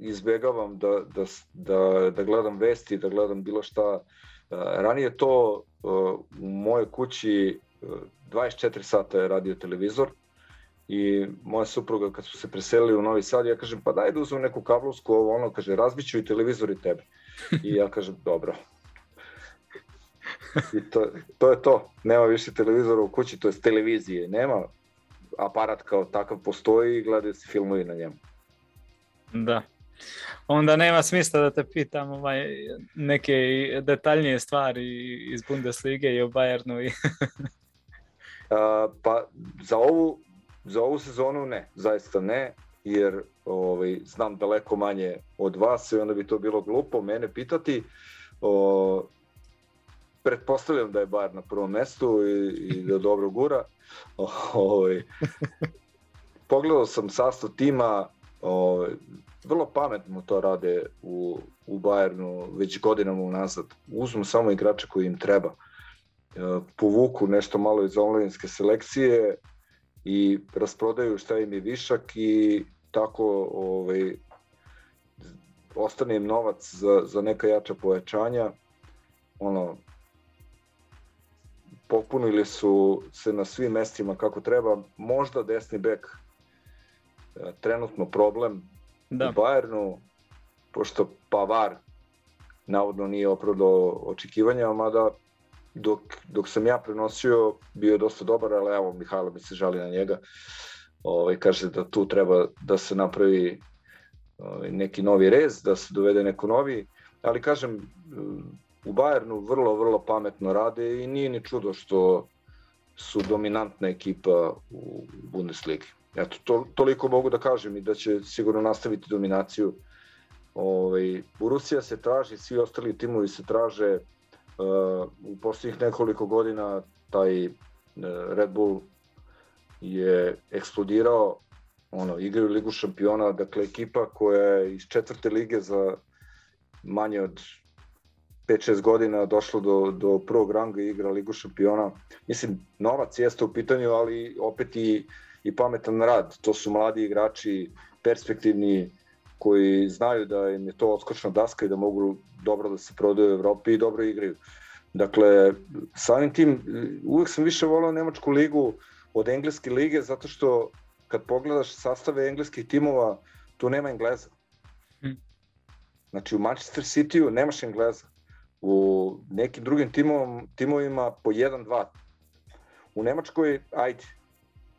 izbegavam da, da, da, da gledam vesti, da gledam bilo šta. Ranije to u mojoj kući 24 sata je radio televizor i moja supruga kad su se preselili u Novi Sad, ja kažem pa daj da uzmem neku kablovsku, ono, kaže razbiću i televizor i tebe. I ja kažem dobro. I to, to je to, nema više televizora u kući, to je televizije, nema aparat kao takav postoji i gledaju se filmovi na njemu. Da. Onda nema smisla da te pitam ovaj, neke detaljnije stvari iz Bundeslige i o Bayernu. I... A, pa za ovu, za ovu sezonu ne, zaista ne, jer ovaj, znam daleko manje od vas i onda bi to bilo glupo mene pitati. O, pretpostavljam da je Bayern na prvom mestu i, i da dobro gura. Ovaj, pogledao sam sastav tima, ovaj, vrlo pametno to rade u, u Bayernu već godinama unazad. Uzmu samo igrače koji im treba. E, povuku nešto malo iz omladinske selekcije i rasprodaju šta im je višak i tako ovaj, ostane im novac za, za neka jača povećanja. Ono, popunili su se na svim mestima kako treba. Možda desni bek e, trenutno problem, da. u Bayernu, pošto Pavar navodno nije opravdao očekivanja, mada dok, dok sam ja prenosio bio je dosta dobar, ali evo Mihajlo mi se žali na njega. Ovaj, kaže da tu treba da se napravi ovaj, neki novi rez, da se dovede neko novi, ali kažem, u Bayernu vrlo, vrlo pametno rade i nije ni čudo što su dominantna ekipa u Bundesligi. Eto, to, toliko mogu da kažem i da će sigurno nastaviti dominaciju. Ovaj, Rusija se traži, svi ostali timovi se traže. Uh, u poslednjih nekoliko godina taj uh, Red Bull je eksplodirao, ono, igraju Ligu šampiona, dakle ekipa koja je iz četvrte lige za manje od 5-6 godina došlo do, do prvog ranga igra Ligu šampiona. Mislim, novac jeste u pitanju, ali opet i i pametan rad. To su mladi igrači, perspektivni, koji znaju da im je to odskočna daska i da mogu dobro da se prodaju u Evropi i dobro igraju. Dakle, samim tim, uvek sam više volao Nemačku ligu od Engleske lige, zato što kad pogledaš sastave engleskih timova, tu nema Engleza. Hm. Znači, u Manchester City-u nemaš Engleza. U nekim drugim timovom, timovima po 1-2. U Nemačkoj, ajde,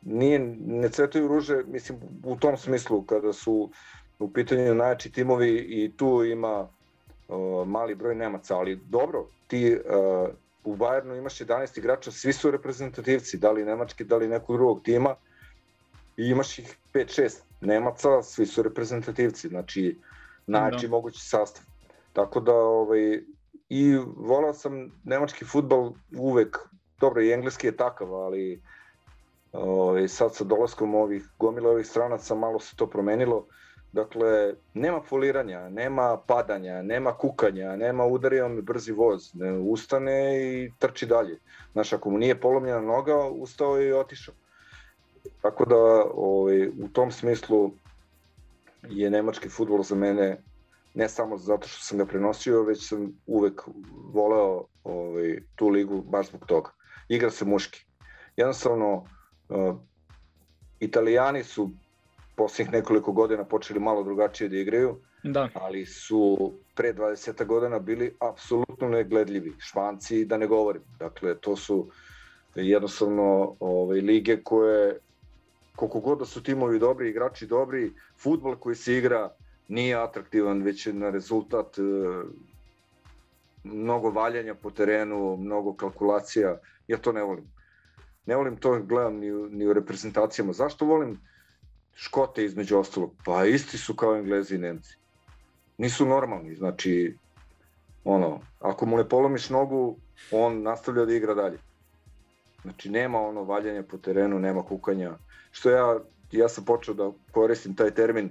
nije, ne cvetaju ruže, mislim, u tom smislu, kada su u pitanju najjači timovi i tu ima uh, mali broj Nemaca, ali dobro, ti uh, u Bayernu imaš 11 igrača, svi su reprezentativci, da li nemački, da li nekog drugog tima, i imaš ih 5-6 Nemaca, svi su reprezentativci, znači najjači no. mogući sastav. Tako da, ovaj, i volao sam nemački futbal uvek, dobro i engleski je takav, ali Ovaj, sad sa dolaskom ovih gomila ovih stranaca malo se to promenilo. Dakle, nema foliranja, nema padanja, nema kukanja, nema udario mi brzi voz, ne, ustane i trči dalje. Znaš, ako mu nije polomljena noga, ustao je i otišao. Tako da, ovaj, u tom smislu je nemački futbol za mene ne samo zato što sam ga prenosio, već sam uvek voleo ovaj, tu ligu baš zbog toga. Igra se muški. Jednostavno, Uh, Italijani su posljednjih nekoliko godina počeli malo drugačije da igraju, da. ali su pre 20 godina bili apsolutno negledljivi. Španci da ne govorim. Dakle, to su jednostavno ovaj, lige koje, koliko god da su timovi dobri, igrači dobri, futbol koji se igra nije atraktivan, već je na rezultat e, mnogo valjanja po terenu, mnogo kalkulacija. Ja to ne volim ne volim to gledam ni ni u reprezentacijama. Zašto volim Škote između ostalog? Pa isti su kao Englezi i Nemci. Nisu normalni, znači ono, ako mu ne polomiš nogu, on nastavlja da igra dalje. Znači nema ono valjanja po terenu, nema kukanja. Što ja, ja sam počeo da koristim taj termin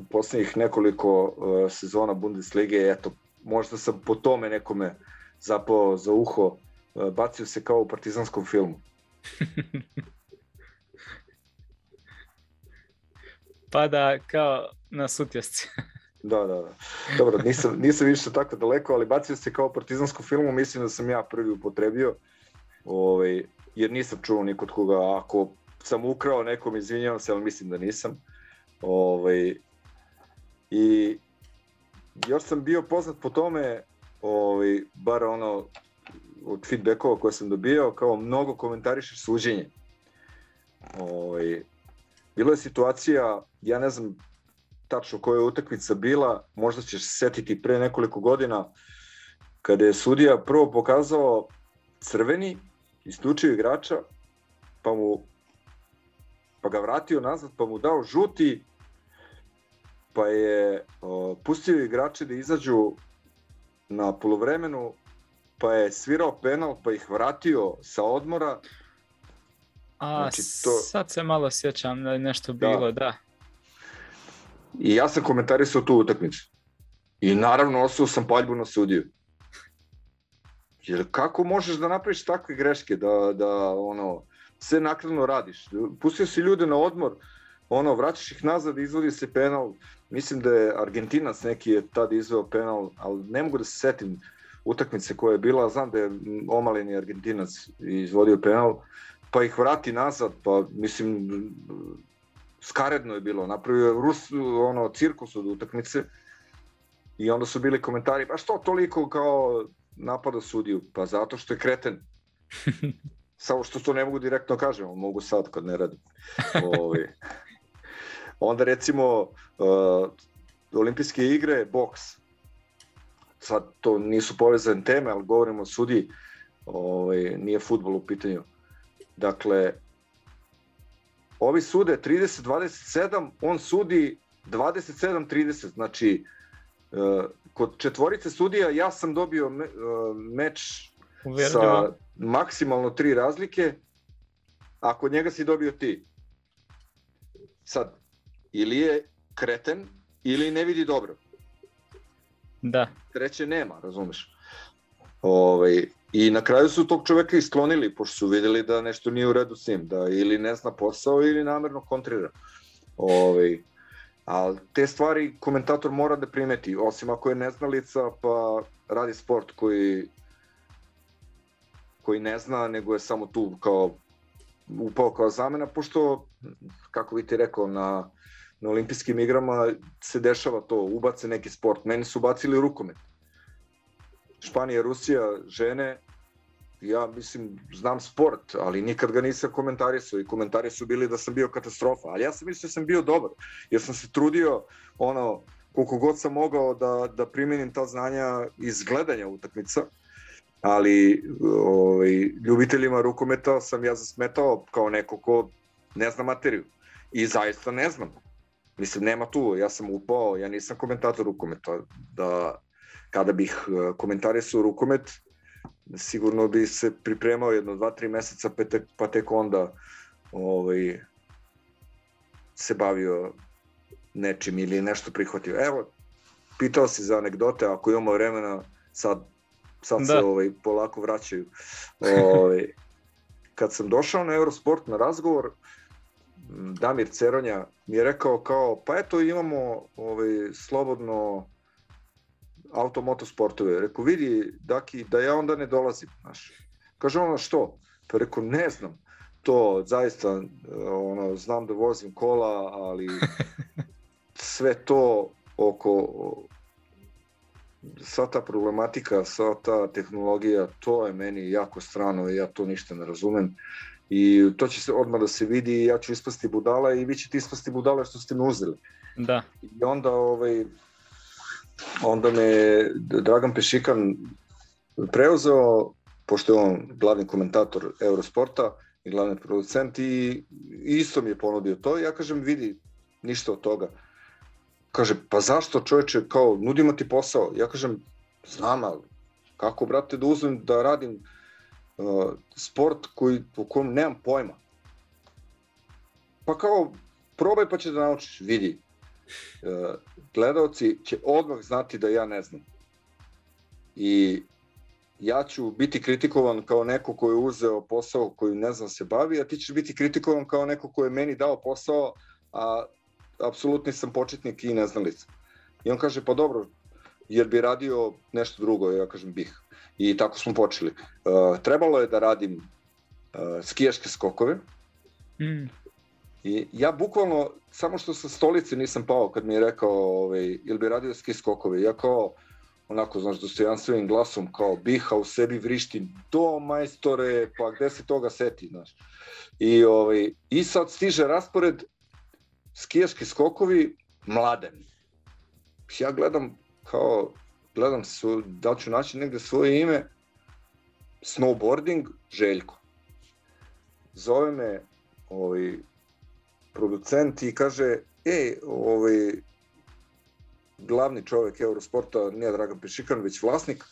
u poslednjih nekoliko uh, sezona Bundeslige, eto, možda sam po tome nekome zapao za uho, uh, bacio se kao u partizanskom filmu. Pada kao na sutjesci. Da, da, da. Dobro, nisam, nisam više tako daleko, ali bacio se kao partizansku filmu, mislim da sam ja prvi upotrebio. Ovaj, jer nisam čuo nikod koga, ako sam ukrao nekom, izvinjavam se, ali mislim da nisam. Ovaj, I još sam bio poznat po tome, ovaj, bar ono, od feedbackova koje sam dobio, kao mnogo komentarišeš suđenje. Ovaj, bilo je situacija, ja ne znam tačno koja je utakmica bila, možda ćeš se setiti pre nekoliko godina, kada je sudija prvo pokazao crveni, isključio igrača, pa mu pa ga vratio nazad, pa mu dao žuti, pa je o, pustio igrače da izađu na polovremenu, pa je svirao penal, pa ih vratio sa odmora. A, znači, to... sad se malo sjećam da je nešto da. bilo, da. I ja sam komentarisao tu utakmicu. I naravno osao sam paljbu na sudiju. Jer kako možeš da napraviš takve greške, da, da ono, sve nakladno radiš. Pustio si ljude na odmor, ono, vraćaš ih nazad, izvodi se penal. Mislim da je Argentinac neki je tad izveo penal, ali ne mogu da se setim utakmice koja je bila, znam da je omaleni Argentinac izvodio penal, pa ih vrati nazad, pa mislim, skaredno je bilo, napravio Rus, ono, cirkus od utakmice i onda su bili komentari, pa što toliko kao napada sudiju? Pa zato što je kreten. Samo što to ne mogu direktno kažem, mogu sad kad ne radim. Ovi. Onda recimo uh, olimpijske igre, boks. Sad to nisu povezane teme, ali govorimo o sudi, ovaj, nije futbol u pitanju. Dakle, ovi sude 30-27, on sudi 27-30, znači uh, kod četvorice sudija ja sam dobio me, uh, meč sa maksimalno tri razlike, a kod njega si dobio ti. Sad, ili je kreten, ili ne vidi dobro. Da. Treće nema, razumeš. Ovaj, I na kraju su tog čoveka isklonili, pošto su videli da nešto nije u redu s njim, da ili ne zna posao ili namerno kontrira. Ovaj, ali te stvari komentator mora da primeti, osim ako je neznalica pa radi sport koji koji ne zna, nego je samo tu kao upao kao zamena, pošto, kako bi ti rekao, na, na olimpijskim igrama se dešava to, ubace neki sport. Meni su bacili rukomet. Španija, Rusija, žene, ja mislim, znam sport, ali nikad ga nisam komentarisao i komentari su bili da sam bio katastrofa, ali ja sam mislio da sam bio dobar, jer sam se trudio, ono, koliko god sam mogao da, da primenim ta znanja iz gledanja utakmica, ali ovaj, ljubiteljima rukometa sam ja zasmetao kao neko ko ne zna materiju. I zaista ne znam. Mislim, nema tu, ja sam upao, ja nisam komentator rukometa, da kada bih eh, komentarisao rukomet, sigurno bi se pripremao jedno, dva, tri meseca, pa tek, pa tek onda ovaj, se bavio nečim ili nešto prihvatio. Evo, pitao si za anegdote, ako imamo vremena, sad sad da. se ovaj, polako vraćaju. Ovaj, kad sam došao na Eurosport na razgovor, Damir Ceronja mi je rekao kao, pa eto imamo ovaj, slobodno auto motosportove. Rekao, vidi, Daki, da ja onda ne dolazim. Znaš. Kaže ono, što? Pa rekao, ne znam. To zaista, ono, znam da vozim kola, ali sve to oko sva ta problematika, sva ta tehnologija, to je meni jako strano i ja to ništa ne razumem. I to će se odmah da se vidi ja ću ispasti budala i vi ćete ispasti budala što ste me uzeli. Da. I onda, ovaj, onda me Dragan Pešikan preuzeo, pošto je on glavni komentator Eurosporta i glavni producent i isto mi je ponudio to ja kažem vidi ništa od toga Kaže, pa zašto čoveče, kao, nudimo ti posao. Ja kažem, znam, ali kako, brate, da uzmem da radim uh, sport koji, po kom nemam pojma. Pa kao, probaj pa će da naučiš, vidi. Uh, gledalci će odmah znati da ja ne znam. I ja ću biti kritikovan kao neko ko je uzeo posao koji ne znam se bavi, a ti ćeš biti kritikovan kao neko ko je meni dao posao, a apsolutni sam početnik i neznalica. I on kaže, pa dobro, jer bi radio nešto drugo, ja kažem bih. I tako smo počeli. Uh, trebalo je da radim uh, skijaške skokove. Mm. I ja bukvalno, samo što sa stolice nisam pao kad mi je rekao, ovaj, ili bi radio ski skokove, ja kao, onako, znaš, dostojanstvenim glasom, kao biha u sebi vrišti, do majstore, pa gde se toga seti, znaš. I, ovaj, I sad stiže raspored skijaški skokovi mladen. Ja gledam kao, gledam su, da ću naći negde svoje ime, snowboarding, Željko. Zove me ovaj, producent i kaže, ej, ovaj, glavni čovek Eurosporta, nije Dragan Pešikan, već vlasnik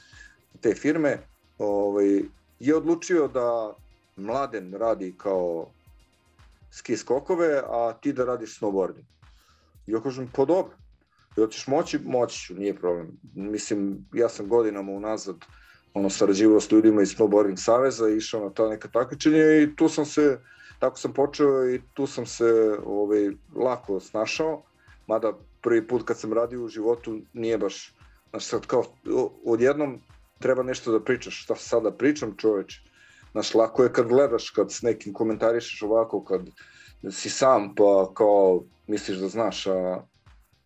te firme, ovaj, je odlučio da Mladen radi kao ski skokove, a ti da radiš snowboarding. I ja kažem, pa dobro, I hoćeš moći, moći ću, nije problem. Mislim, ja sam godinama unazad ono, sarađivao s ljudima iz Snowboarding Saveza, išao na ta neka takmičenja i tu sam se, tako sam počeo i tu sam se ovaj, lako snašao, mada prvi put kad sam radio u životu nije baš, znaš sad kao odjednom treba nešto da pričaš, šta sada pričam čoveč, znaš lako je kad gledaš, kad s nekim komentarišeš ovako, kad si sam pa kao misliš da znaš, a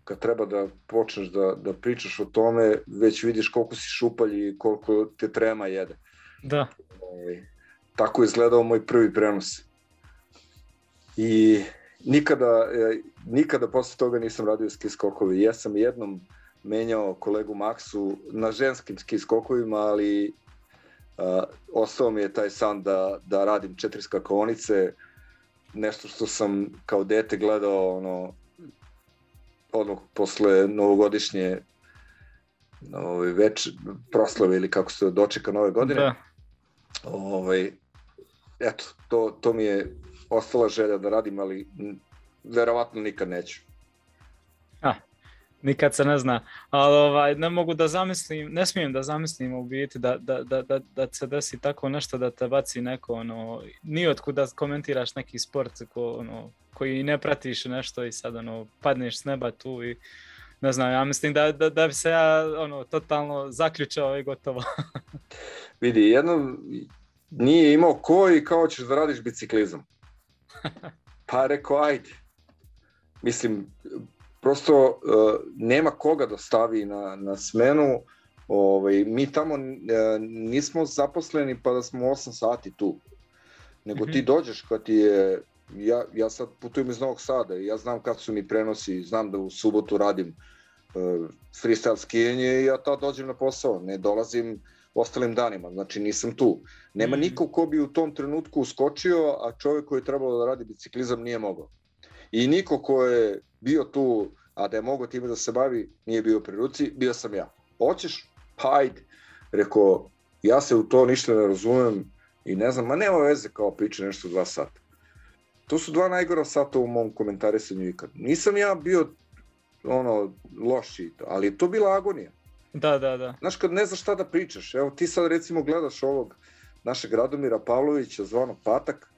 kad treba da počneš da, da pričaš o tome, već vidiš koliko si šupalj i koliko te trema jede. Da. E, tako je izgledao moj prvi prenos. I nikada, e, nikada posle toga nisam radio ski skokove. Ja sam jednom menjao kolegu Maksu na ženskim ski skokovima, ali a, ostao mi je taj san da, da radim četiri skakonice, nešto što sam kao dete gledao ono, odmah posle novogodišnje ovaj, več, proslave ili kako se dočeka nove godine. Da. Ovaj, eto, to, to mi je ostala želja da radim, ali verovatno nikad neću. A, nikad se ne zna, ali ovaj, ne mogu da zamislim, ne smijem da zamislim u biti da, da, da, da, da se desi tako nešto da te baci neko, ono, nijotku da komentiraš neki sport ko, ono, koji ne pratiš nešto i sad ono, padneš s neba tu i ne znam, ja mislim da, da, da bi se ja ono, totalno zaključao i gotovo. Vidi, jedno nije imao ko i kao ćeš da radiš biciklizam. Pa rekao, ajde. Mislim, prosto uh, nema koga da stavi na, na smenu. Ovaj, mi tamo uh, nismo zaposleni pa da smo 8 sati tu. Nego mm -hmm. ti mhm. dođeš kad ti je ja, ja sad putujem iz Novog Sada i ja znam kad su mi prenosi, znam da u subotu radim uh, freestyle skijenje i ja tad dođem na posao, ne dolazim ostalim danima, znači nisam tu. Nema mm. niko ko bi u tom trenutku uskočio, a čovjek koji je trebalo da radi biciklizam nije mogao. I niko ko je bio tu, a da je mogao time da se bavi, nije bio pri ruci, bio sam ja. Hoćeš? Pa ajde. Rekao, ja se u to ništa ne razumem i ne znam, ma nema veze kao priča nešto dva sata. To su dva najgora sata u mom komentarisanju ikad. Nisam ja bio ono loši, ali je to bila agonija. Da, da, da. Znaš, kad ne znaš šta da pričaš, evo ti sad recimo gledaš ovog našeg Radomira Pavlovića, zvano Patak,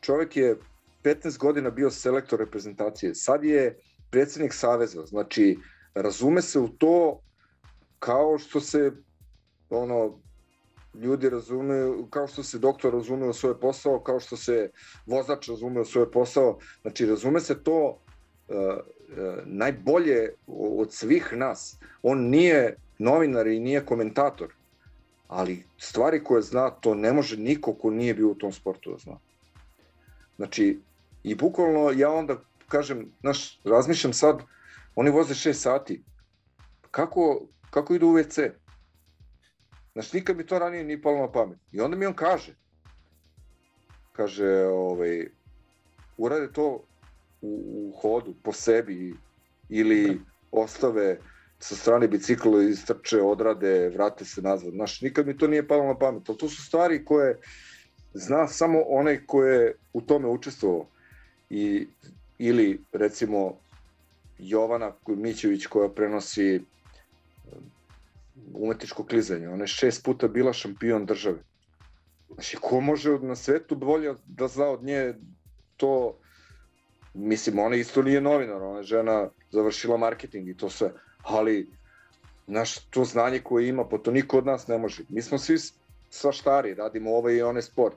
čovek je 15 godina bio selektor reprezentacije, sad je predsednik Saveza, znači razume se u to kao što se ono ljudi razumeju, kao što se doktor razume u svoj posao, kao što se vozač razume u svoj posao, znači razume se to uh, uh, najbolje od svih nas. On nije novinar i nije komentator, ali stvari koje zna, to ne može niko ko nije bio u tom sportu da zna. Znači, i bukvalno ja onda kažem, znaš, razmišljam sad, oni voze 6 sati, kako, kako idu u WC? Znači, nikad mi to ranije nije palo na pamet. I onda mi on kaže, kaže, ovaj, urade to u, u hodu, po sebi, ili ostave sa strane bicikla istrče, odrade, vrate se nazad. Znaš, nikad mi to nije palo na pamet. Ali to su stvari koje zna samo onaj ko je u tome učestvovao. I, ili, recimo, Jovana Mićević koja prenosi umetničko klizanje. Ona je šest puta bila šampion države. Znači, ko može na svetu bolje da zna od nje to, mislim, ona isto nije novinar, ona je žena završila marketing i to sve, ali, znaš, to znanje koje ima, pa to niko od nas ne može. Mi smo svi svaštari, radimo ovaj i onaj sport.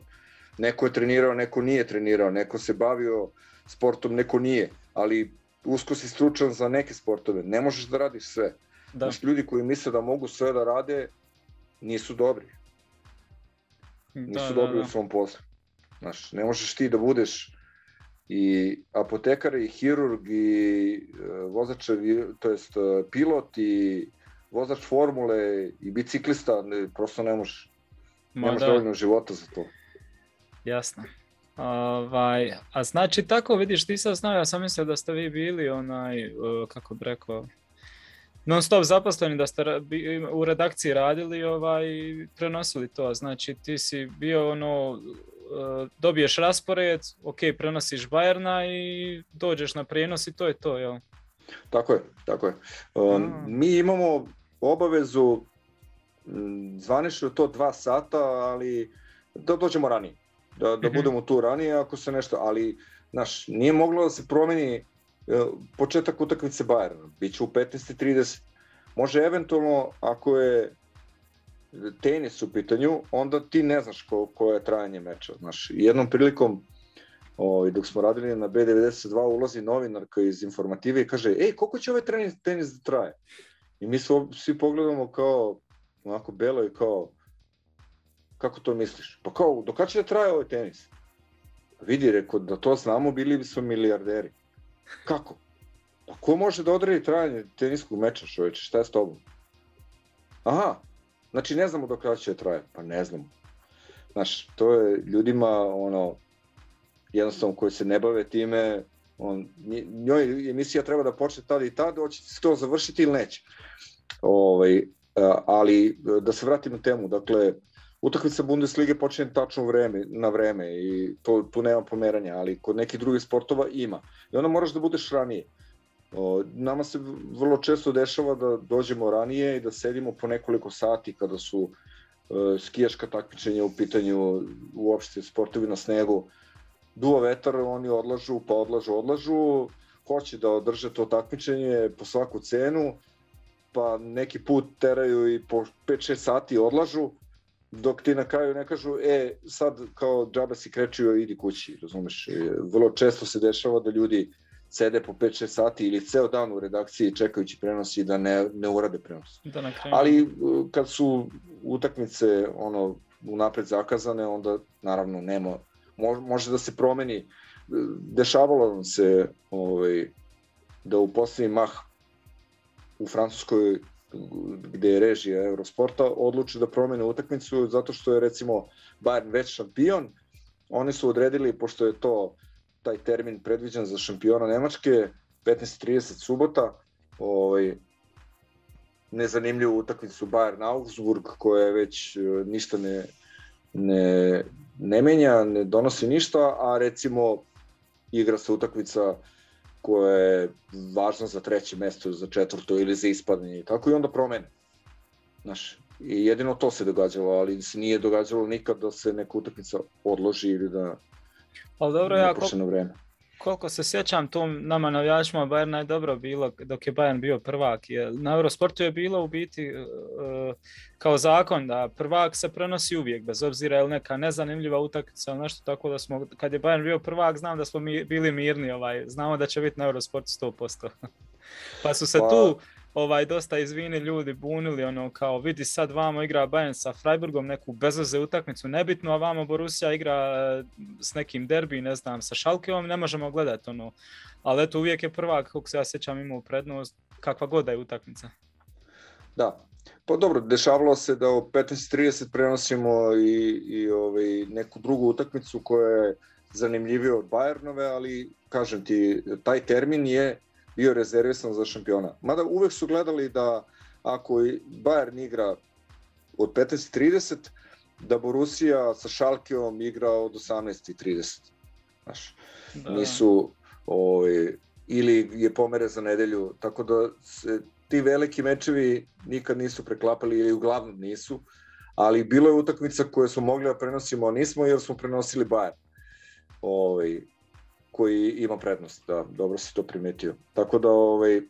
Neko je trenirao, neko nije trenirao, neko se bavio sportom, neko nije, ali usko si stručan za neke sportove, ne možeš da radiš sve. Da. Znaš, ljudi koji misle da mogu sve da rade, nisu dobri. Nisu da, dobri da, da. u svom poslu. Znaš, ne možeš ti da budeš i apotekar i hirurg i uh, vozač, to jest pilot i vozač formule i biciklista, ne, prosto ne možeš. Ma Nemaš da. dovoljno života za to. Jasno. Ovaj, a znači tako, vidiš, ti sad znao, ja sam mislio da ste vi bili onaj, uh, kako bi rekao, non stop zaposleni, da ste u redakciji radili ovaj, prenosili to. Znači ti si bio ono, e, dobiješ raspored, ok, prenosiš Bajerna i dođeš na prijenos i to je to, jel? Tako je, tako je. Um, mi imamo obavezu, zvanično to dva sata, ali da dođemo ranije. Da, da mhm. budemo tu ranije ako se nešto, ali znaš, nije moglo da se promeni E, početak utakmice Bayerna, bit će u 15.30. Može eventualno, ako je tenis u pitanju, onda ti ne znaš ko, koje je trajanje meča. Znaš, jednom prilikom, ovaj, dok smo radili na B92, ulazi novinarka iz informative i kaže, ej, koliko će ovaj tenis, tenis da traje? I mi svi pogledamo kao, onako belo i kao, kako to misliš? Pa kao, do kada će da traje ovaj tenis? Vidi, rekao, da to znamo, bili bi smo milijarderi. Kako? Pa ko može da odredi trajanje teniskog meča, čoveče? Šta je s tobom? Aha, znači ne znamo dok će da traje. Pa ne znamo. Znaš, to je ljudima, ono, jednostavno koji se ne bave time, on, njoj emisija treba da počne tada i tada, hoće se to završiti ili neće. Ovaj, ali da se vratim na temu, dakle, utakmica Bundeslige počinje tačno vreme, na vreme i to, tu nema pomeranja, ali kod nekih drugih sportova ima. I onda moraš da budeš ranije. O, nama se vrlo često dešava da dođemo ranije i da sedimo po nekoliko sati kada su e, skijaška takmičenja u pitanju uopšte sportovi na snegu. Duva vetar, oni odlažu, pa odlažu, odlažu, hoće da održe to takmičenje po svaku cenu, pa neki put teraju i po 5-6 sati odlažu, dok ti na kraju ne kažu, e, sad kao džaba si krečio, idi kući, razumeš? E, vrlo često se dešava da ljudi sede po 5-6 sati ili ceo dan u redakciji čekajući prenos i da ne, ne urade prenos. Da na kraju. Ali e, kad su utakmice ono, unapred zakazane, onda naravno nema, može da se promeni. E, dešavalo nam se ovaj, da u poslednji mah u Francuskoj gde je režija Eurosporta, odluči da promene utakmicu zato što je recimo Bayern već šampion. Oni su odredili, pošto je to taj termin predviđen za šampiona Nemačke, 15.30 subota, ovaj, nezanimljivu utakmicu Bayern Augsburg koja je već e, ništa ne, ne, ne menja, ne donosi ništa, a recimo igra se utakmica koja je važna za treće mesto, za četvrto ili za ispadanje. Kako i onda promene. Znaš, i jedino to se događalo, ali se nije događalo nikad da se neka utakmica odloži ili da ali dobro, ja, koliko, vreme. Koliko se sjećam, to nama navijačima Bayerna je dobro bilo dok je Bayern bio prvak. Je, na Eurosportu je bilo u biti uh, kao zakon da prvak se prenosi uvijek, bez obzira je neka nezanimljiva utakmica ili nešto tako da smo, kad je Bayern bio prvak, znam da smo mi, bili mirni, ovaj, znamo da će biti na Eurosportu 100%. pa su se pa... tu ovaj dosta izvini ljudi bunili ono kao vidi sad vamo igra Bayern sa Freiburgom neku bezveze utakmicu nebitno a vamo Borussia igra e, s nekim derbi ne znam sa Schalkeom ne možemo gledati ono. Ali eto uvijek je prvak kako se ja sjećam imao prednost kakva god da je utakmica. Da. Pa dobro, dešavalo se da u 15.30 prenosimo i, i ovaj, neku drugu utakmicu koja je zanimljivija od Bayernove, ali kažem ti, taj termin je bio rezervisan za šampiona. Mada uvek su gledali da ako Bayern igra od 15.30, da Borussia sa Šalkeom igra od 18.30. Znaš, da. nisu ovaj, ili je pomere za nedelju, tako da se ti veliki mečevi nikad nisu preklapali ili uglavnom nisu, ali bilo je utakmica koje smo mogli da prenosimo, a nismo jer smo prenosili Bayern. Ovaj, koji ima prednost, da, dobro si to primetio. Tako da, ovaj,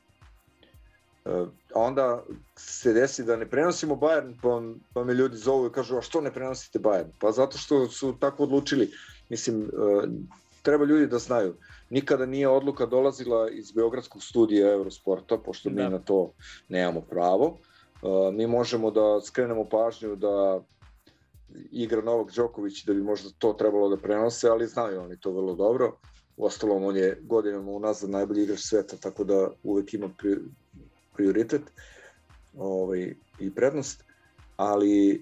a onda se desi da ne prenosimo Bayern, pa, pa me ljudi zovu i kažu, a što ne prenosite Bayern? Pa zato što su tako odlučili. Mislim, treba ljudi da znaju. Nikada nije odluka dolazila iz Beogradskog studija Eurosporta, pošto mi da. na to nemamo pravo. Mi možemo da skrenemo pažnju da igra Novak Đoković da bi možda to trebalo da prenose, ali znaju oni to vrlo dobro. U ostalom, on je godinama unazad najbolji igrač sveta, tako da uvek ima pri, prioritet ovaj, i prednost, ali e,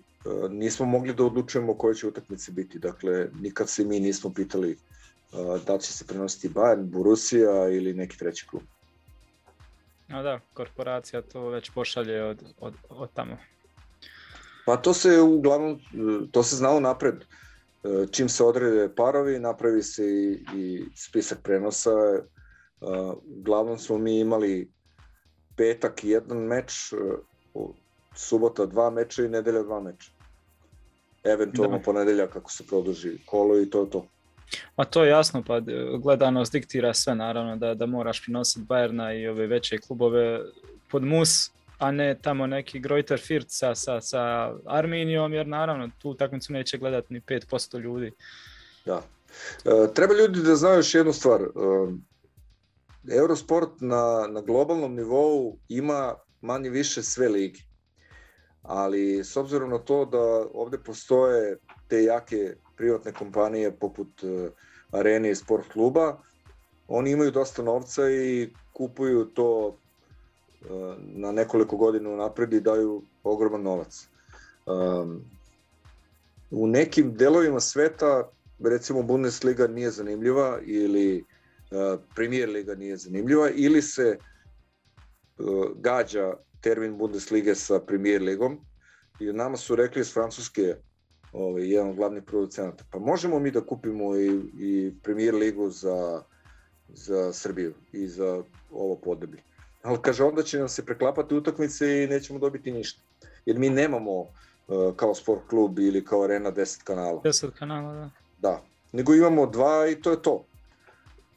nismo mogli da odlučujemo koje će utakmice biti. Dakle, nikad se mi nismo pitali e, da će se prenositi Bayern, Borussia ili neki treći klub. A da, korporacija to već pošalje od, od, od tamo. Pa to se uglavnom, to se znalo napred. E, čim se odrede parovi, napravi se i, i spisak prenosa. E, uglavnom smo mi imali petak jedan meč, e, subota dva meča i nedelja dva meča. Eventualno da. ponedelja kako se produži kolo i to je to. Ma to je jasno, pa gledanost diktira sve naravno da, da moraš prinositi Bajerna i ove veće klubove pod mus, a ne tamo neki Greuter Firt sa, sa, sa Arminijom, jer naravno tu utakmicu neće gledati ni 5% ljudi. Da. E, treba ljudi da znaju još jednu stvar. E, Eurosport na, na globalnom nivou ima manje više sve ligi. Ali s obzirom na to da ovde postoje te jake privatne kompanije poput uh, Arene i Sport kluba, oni imaju dosta novca i kupuju to na nekoliko godina napred i daju ogroman novac. Um, u nekim delovima sveta, recimo Bundesliga nije zanimljiva ili uh, Premier Liga nije zanimljiva ili se uh, gađa termin Bundeslige sa Premier Ligom i nama su rekli iz Francuske ovaj, jedan od glavnih producenata, pa možemo mi da kupimo i, i Premier Ligu za, za Srbiju i za ovo podeblje ali kaže onda će nam se preklapati utakmice i nećemo dobiti ništa. Jer mi nemamo uh, kao sport klub ili kao arena 10 kanala. 10 kanala, da. Da, nego imamo dva i to je to.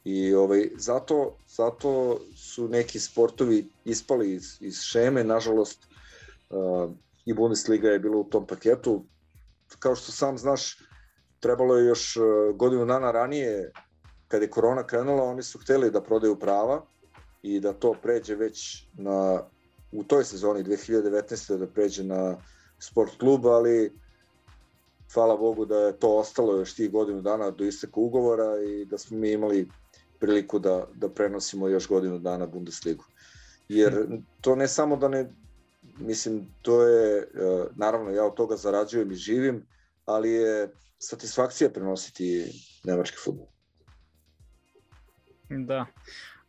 I ovaj, zato, zato su neki sportovi ispali iz, iz šeme, nažalost uh, i Bundesliga je bila u tom paketu. Kao što sam znaš, trebalo je još uh, godinu dana ranije, kada je korona krenula, oni su hteli da prodaju prava, i da to pređe već na, u toj sezoni 2019. da pređe na sport klub, ali hvala Bogu da je to ostalo još tih godinu dana do isteka ugovora i da smo mi imali priliku da, da prenosimo još godinu dana Bundesligu. Jer to ne samo da ne, mislim, to je, e, naravno ja od toga zarađujem i živim, ali je satisfakcija prenositi nemački futbol. Da.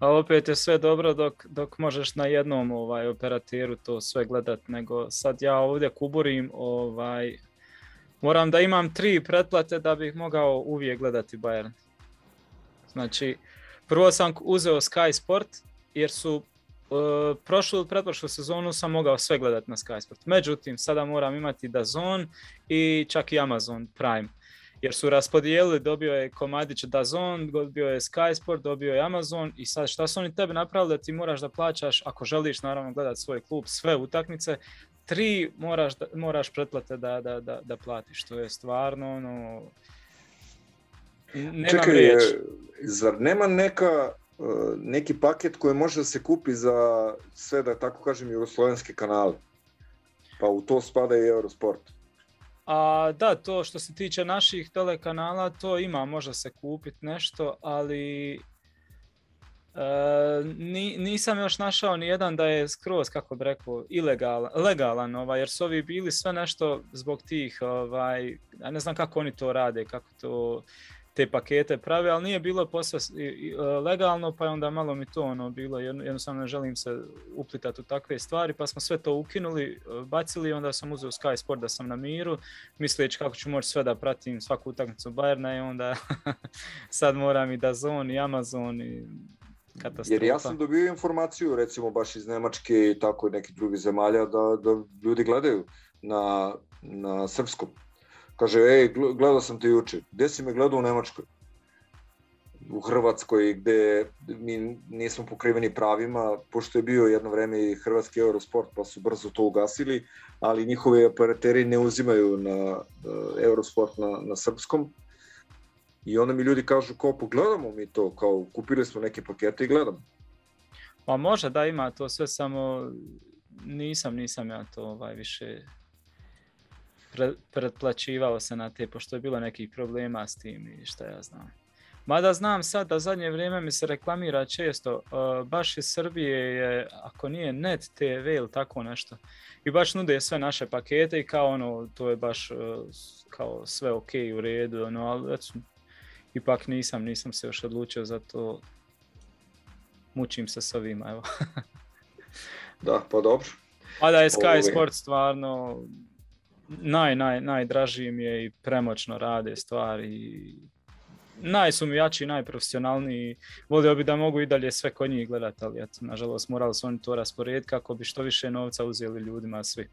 A opet je sve dobro dok, dok možeš na jednom ovaj operatiru to sve gledat, nego sad ja ovdje kuburim, ovaj, moram da imam tri pretplate da bih mogao uvijek gledati Bayern. Znači, prvo sam uzeo Sky Sport, jer su uh, prošlu pretprošlu sezonu sam mogao sve gledati na Sky Sport. Međutim, sada moram imati DAZN i čak i Amazon Prime jer su raspodijelili, dobio je komadić Dazon, dobio je Sky Sport, dobio je Amazon i sad šta su oni tebi napravili da ti moraš da plaćaš, ako želiš naravno gledati svoj klub, sve utakmice, tri moraš, da, moraš pretplate da, da, da, da platiš, to je stvarno ono, Nemam Čekaj, riječ. zar nema neka, e, neki paket koji može da se kupi za sve, da tako kažem, jugoslovenske kanale? Pa u to spada i Eurosport. A da, to što se tiče naših telekanala, to ima, može se kupiti nešto, ali e, ni, nisam još našao ni jedan da je skroz, kako bi rekao, ilegalan, legalan, ovaj, jer su ovi bili sve nešto zbog tih, ovaj, ja ne znam kako oni to rade, kako to te pakete prave, ali nije bilo posve e, legalno, pa je onda malo mi to ono bilo, jednostavno ne želim se uplitati u takve stvari, pa smo sve to ukinuli, e, bacili, onda sam uzeo Sky Sport da sam na miru, misleći kako ću moći sve da pratim svaku utakmicu Bayerna i onda sad moram i da Zon i Amazon i katastrofa. Jer ja sam dobio informaciju, recimo baš iz Nemačke i tako i nekih drugih zemalja, da, da ljudi gledaju na, na srpskom Kaže, ej, gledao sam te juče. Gde si me gledao u Nemačkoj? u Hrvatskoj gde mi nismo pokriveni pravima, pošto je bio jedno vreme i Hrvatski Eurosport pa su brzo to ugasili, ali njihovi operateri ne uzimaju na Eurosport na, na srpskom. I onda mi ljudi kažu kao pogledamo mi to, kao kupili smo neke pakete i gledamo. Pa može da ima to sve samo nisam, nisam ja to ovaj više pretplaćivao se na te, pošto je bilo nekih problema s tim i šta ja znam. Mada znam sad da zadnje vrijeme mi se reklamira često, uh, baš iz Srbije je, ako nije Net TV ili tako nešto, i baš nude sve naše pakete i kao ono, to je baš uh, kao sve ok u redu, ono, ali eto, ipak nisam, nisam se još odlučio za to, mučim se s ovima, evo. da, pa dobro. A da je Sky Sport stvarno naj, naj, najdraži mi je i premoćno rade stvari. Naj su mi jači, najprofesionalniji. Volio bi da mogu i dalje sve kod njih gledati, ali eto, nažalost morali su oni to rasporediti kako bi što više novca uzeli ljudima svi.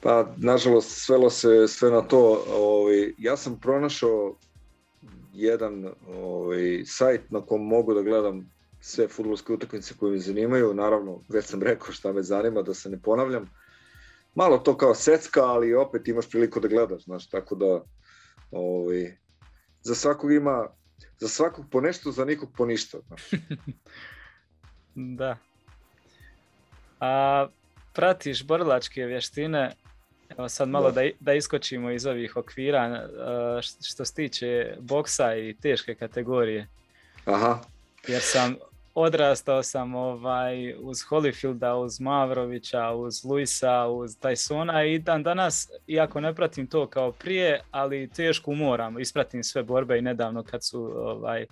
Pa, nažalost, svelo se sve na to. Ovaj, ja sam pronašao jedan ovaj, sajt na kom mogu da gledam sve futbolske utakmice koje me zanimaju. Naravno, već sam rekao šta me zanima, da se ne ponavljam malo to kao secka, ali opet imaš priliku da gledaš, znaš, tako da ovaj, za svakog ima, za svakog po nešto, za nikog po ništa. Znaš. da. A pratiš borilačke vještine, evo sad malo da. da, da iskočimo iz ovih okvira, što se tiče boksa i teške kategorije. Aha. Jer sam odrastao sam ovaj, uz Holyfielda, uz Mavrovića, uz Luisa, uz Tysona i dan danas, iako ne pratim to kao prije, ali teško moram, ispratim sve borbe i nedavno kad su ovaj,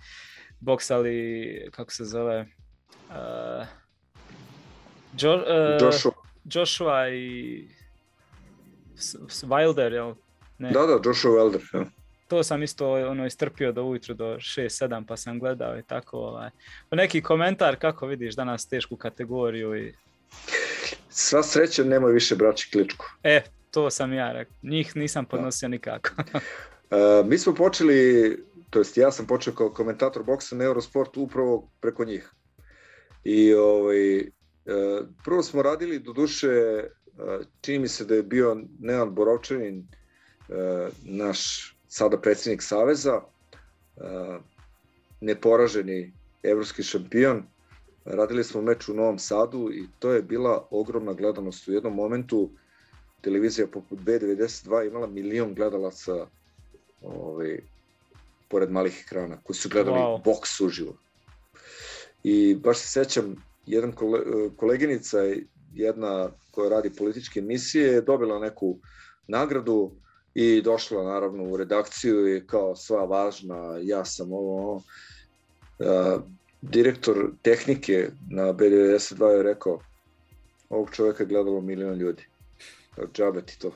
boksali, kako se zove, uh, jo, uh, Joshua. Joshua i Wilder, jel? Ne. Da, da, Joshua Wilder, ja to sam isto ono istrpio do ujutru do 6-7 pa sam gledao i tako ovaj. Pa neki komentar kako vidiš danas tešku kategoriju i... Sva sreća nema više braći Kličku. E, to sam ja rekao. Njih nisam podnosio nikako. uh, mi smo počeli, to jest ja sam počeo kao komentator boksa na Eurosport upravo preko njih. I ovaj, uh, prvo smo radili, do duše, uh, čini mi se da je bio Nean Borovčanin, naš sada predsjednik Saveza, neporaženi evropski šampion. Radili smo meč u Novom Sadu i to je bila ogromna gledanost. U jednom momentu televizija poput B92 imala milion gledalaca ovaj, pored malih ekrana, koji su gledali wow. boks uživo. I baš se sećam, jedan kole, koleginica, jedna koja radi političke emisije, je dobila neku nagradu i došla naravno u redakciju i kao sva važna, ja sam ovo, ovo. Uh, direktor tehnike na B92 je rekao ovog čoveka je gledalo milion ljudi. Džabe ti to.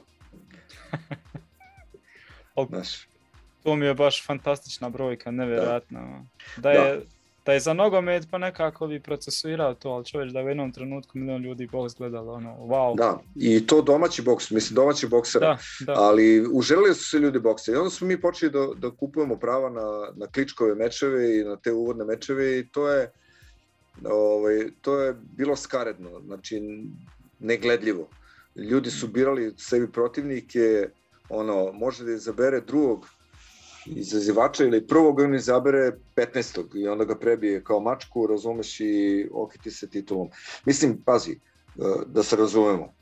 Znaš. To mi je baš fantastična brojka, nevjerojatna. Da, da je da da je za nogomet pa nekako bi procesuirao to, ali čovječ da u jednom trenutku milion ljudi boks gledalo, ono, wow. Da, i to domaći boks, mislim domaći boksera, da, da. ali uželili su se ljudi boksa i onda smo mi počeli da, da kupujemo prava na, na kličkove mečeve i na te uvodne mečeve i to je, ovaj, to je bilo skaredno, znači negledljivo. Ljudi su birali sebi protivnike, ono, može da izabere drugog izazivača ili prvog on izabere 15. i onda ga prebije kao mačku, razumeš i okiti se titulom. Mislim, pazi, e, da se razumemo.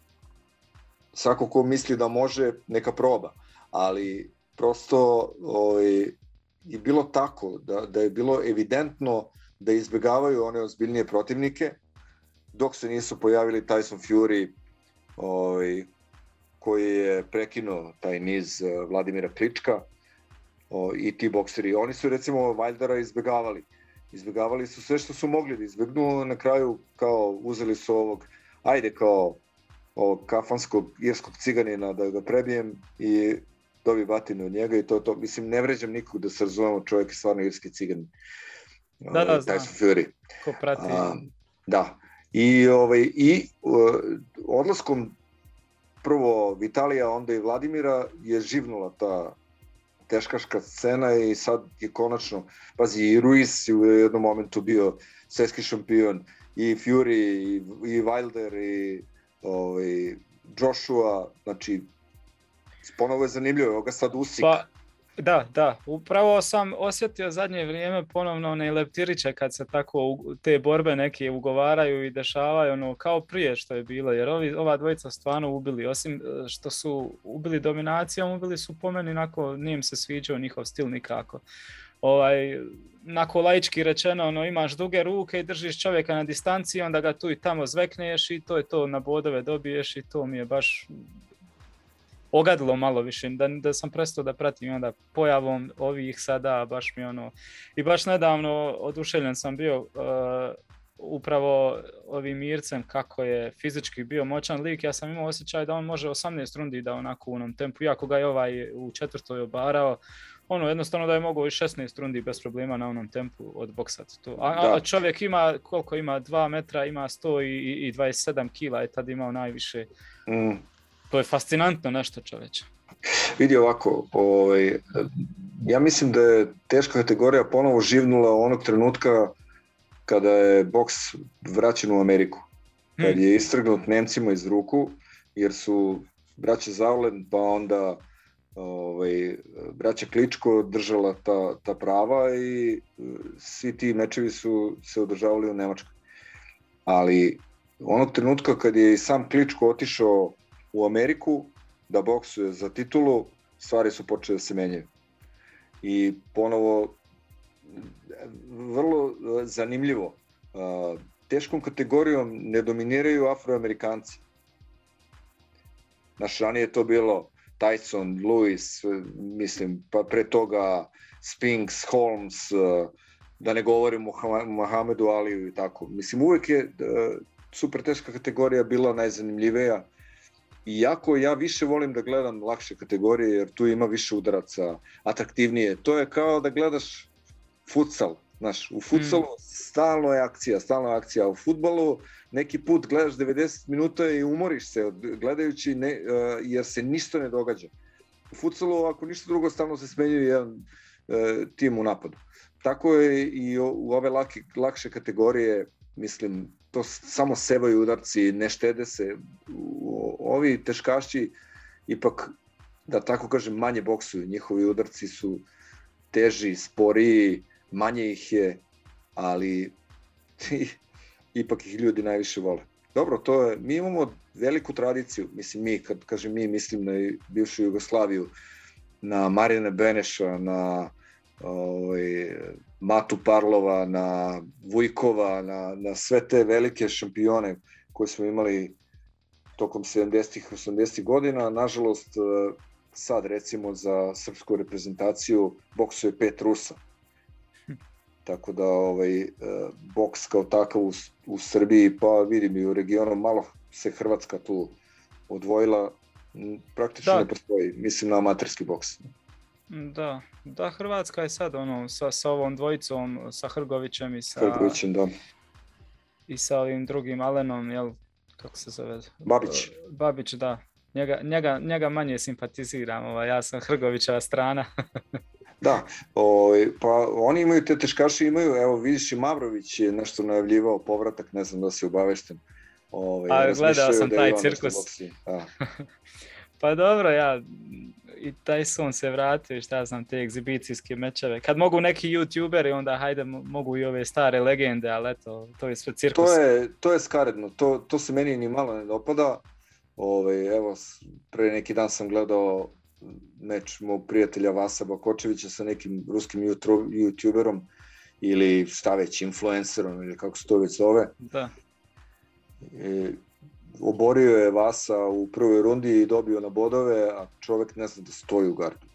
Svako ko misli da može, neka proba, ali prosto ovaj, je bilo tako, da, da je bilo evidentno da izbegavaju one ozbiljnije protivnike, dok se nisu pojavili Tyson Fury, ovaj, koji je prekinuo taj niz e, Vladimira Klička, o, i ti bokseri. Oni su recimo Wildera izbegavali. Izbegavali su sve što su mogli da izbegnu, na kraju kao uzeli su ovog, ajde kao ovog kafanskog irskog ciganina da ga prebijem i dobi batinu od njega i to to. Mislim, ne vređam nikog da se razumemo, čovjek je stvarno irski ciganin. Da, da, znam. Fury. Ko prati. A, da. I, ovaj, i uh, odlaskom prvo Vitalija, onda i Vladimira je živnula ta teškaška scena i sad je konačno, pazi, i Ruiz je u jednom momentu bio svetski šampion, i Fury, i, i Wilder, i ovaj, Joshua, znači, ponovo je zanimljivo, evo ga sad Usik. Pa, da, da, upravo sam osjetio zadnje vrijeme ponovno one leptiriće kad se tako te borbe neke ugovaraju i dešavaju ono kao prije što je bilo, jer ovi, ova dvojica stvarno ubili, osim e, što su ubili dominacijom, ubili su po meni onako, nije im se sviđao njihov stil nikako. Ovaj, nako laički rečeno, ono, imaš duge ruke i držiš čovjeka na distanciji, onda ga tu i tamo zvekneš i to je to, na bodove dobiješ i to mi je baš ogadilo malo više, da, da sam prestao da pratim onda pojavom ovih sada, baš mi ono, i baš nedavno oduševljen sam bio uh, upravo ovim Mircem kako je fizički bio moćan lik, ja sam imao osjećaj da on može 18 rundi da onako u onom tempu, iako ga je ovaj u četvrtoj obarao, ono jednostavno da je mogao i 16 rundi bez problema na onom tempu od To. A, a čovjek ima, koliko ima, 2 metra, ima 100 i, i 27 kila je tad imao najviše. Mm. To je fascinantno nešto čoveče. Vidi ovako, ovaj, ja mislim da je teška kategorija ponovo živnula onog trenutka kada je boks vraćen u Ameriku. Kad hmm. je istrgnut Nemcima iz ruku, jer su braće Zavlen, pa onda ovaj, braća Kličko držala ta, ta prava i e, svi ti mečevi su se održavali u Nemačkoj. Ali onog trenutka kad je sam Kličko otišao u Ameriku da boksuje za titulu, stvari su počele da se menjaju. I ponovo, vrlo e, zanimljivo, e, teškom kategorijom ne dominiraju afroamerikanci. Naš ranije je to bilo Tyson, Lewis, mislim, pa pre toga Spinks, Holmes, e, da ne govorim o Mohamedu Aliju i tako. Mislim, uvek je super teška kategorija bila najzanimljivija Iako ja više volim da gledam lakše kategorije jer tu ima više udaraca, atraktivnije. To je kao da gledaš futsal. Znaš, u futsalu mm. stalno je akcija, stalno je akcija. U futbalu neki put gledaš 90 minuta i umoriš se gledajući ne, uh, jer se ništa ne događa. U futsalu ako ništa drugo stalno se smenjuje jedan uh, tim u napadu. Tako je i u ove lake, lakše kategorije, mislim, to samo sevaju udarci, ne štede se. Ovi teškašći ipak, da tako kažem, manje boksuju. Njihovi udarci su teži, sporiji, manje ih je, ali ipak ih ljudi najviše vole. Dobro, to je, mi imamo veliku tradiciju, mislim mi, kad kažem mi, mislim na bivšu Jugoslaviju, na Marijana Beneša, na ovaj, Matu Parlova, na Vujkova, na, na sve te velike šampione koje smo imali tokom 70-ih, 80-ih godina. Nažalost, e, sad recimo za srpsku reprezentaciju boksuje pet Rusa. Tako da ovaj, e, boks kao takav u, u Srbiji, pa vidim i u regionu, malo se Hrvatska tu odvojila, praktično da. ne postoji, mislim na amaterski boks. Da, da Hrvatska je sad ono sa, sa ovom dvojicom, sa Hrgovićem i sa Hrgovićem, da. I sa ovim drugim Alenom, jel kako se zove? Babić. Babić, da. Njega, njega, njega manje simpatiziram, ovaj, ja sam Hrgovićeva strana. da, ovaj, pa oni imaju te teškaše, imaju, evo vidiš i Mavrović je nešto najavljivao povratak, ne znam da si obavešten. Ovaj, A gledao sam da taj cirkus. Da. pa dobro, ja i Tyson se vratio, šta znam, te egzibicijske mečeve. Kad mogu neki youtuberi, onda hajde mogu i ove stare legende, ali eto, to je sve cirkus. To je, to je skaredno, to, to se meni ni malo ne dopada. Ove, ovaj, evo, pre neki dan sam gledao meč mog prijatelja Vasa Bakočevića sa nekim ruskim youtuberom ili šta već, influencerom ili kako se to već zove. Da. I, oborio je Vasa u prvoj rundi i dobio na bodove, a čovek ne zna da stoji u gardu.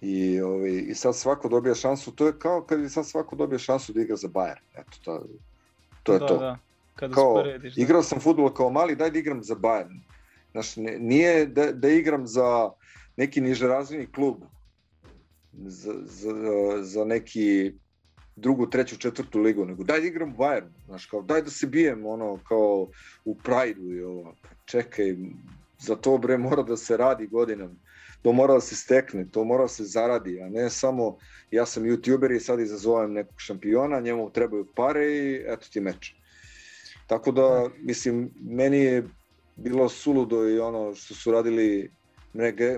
I, ovaj, I sad svako dobija šansu, to je kao kad je sad svako dobija šansu da igra za Bayern. Eto, to, to je da, to. Da. Kada kao, sporediš, da. igrao sam futbol kao mali, daj da igram za Bayern. Znaš, ne, nije da, da igram za neki nižerazvini klub, za, za, za neki drugu, treću, četvrtu ligu, nego daj da igram Bayern, znaš, kao daj da se bijem, ono, kao u Pride-u i ovo, pa čekaj, za to bre mora da se radi godinama. to mora da se stekne, to mora da se zaradi, a ne samo ja sam youtuber i sad izazovem nekog šampiona, njemu trebaju pare i eto ti meč. Tako da, mislim, meni je bilo suludo i ono što su radili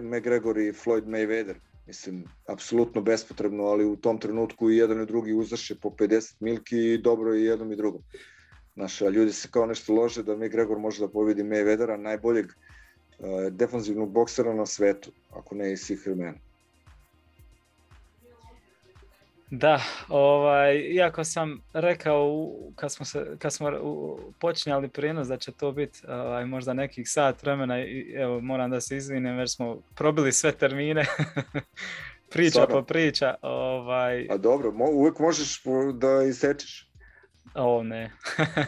McGregor i Floyd Mayweather. Mislim, apsolutno bespotrebno, ali u tom trenutku i jedan i drugi uzaše po 50 milki i dobro i jednom i drugom. Znaš, ljudi se kao nešto lože da McGregor može da pobedi Mayweathera, najboljeg uh, defanzivnog boksera na svetu, ako ne i svih vremena. Da, ovaj, iako sam rekao kad smo, se, kad smo počinjali prijenos da će to biti ovaj, možda nekih sat vremena i evo moram da se izvinem jer smo probili sve termine. priča Stvarno. po priča. Ovaj... A dobro, mo uvijek možeš da isečeš. O ne,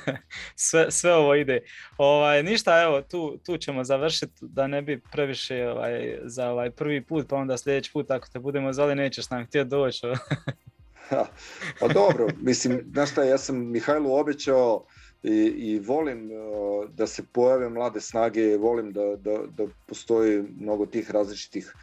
sve, sve ovo ide. Ovaj, ništa, evo, tu, tu ćemo završiti da ne bi previše ovaj, za ovaj prvi put, pa onda sljedeći put ako te budemo zvali nećeš nam htjeti doći. pa dobro, mislim, znaš šta, ja sam Mihajlu obećao i, i volim uh, da se pojave mlade snage, volim da, da, da postoji mnogo tih različitih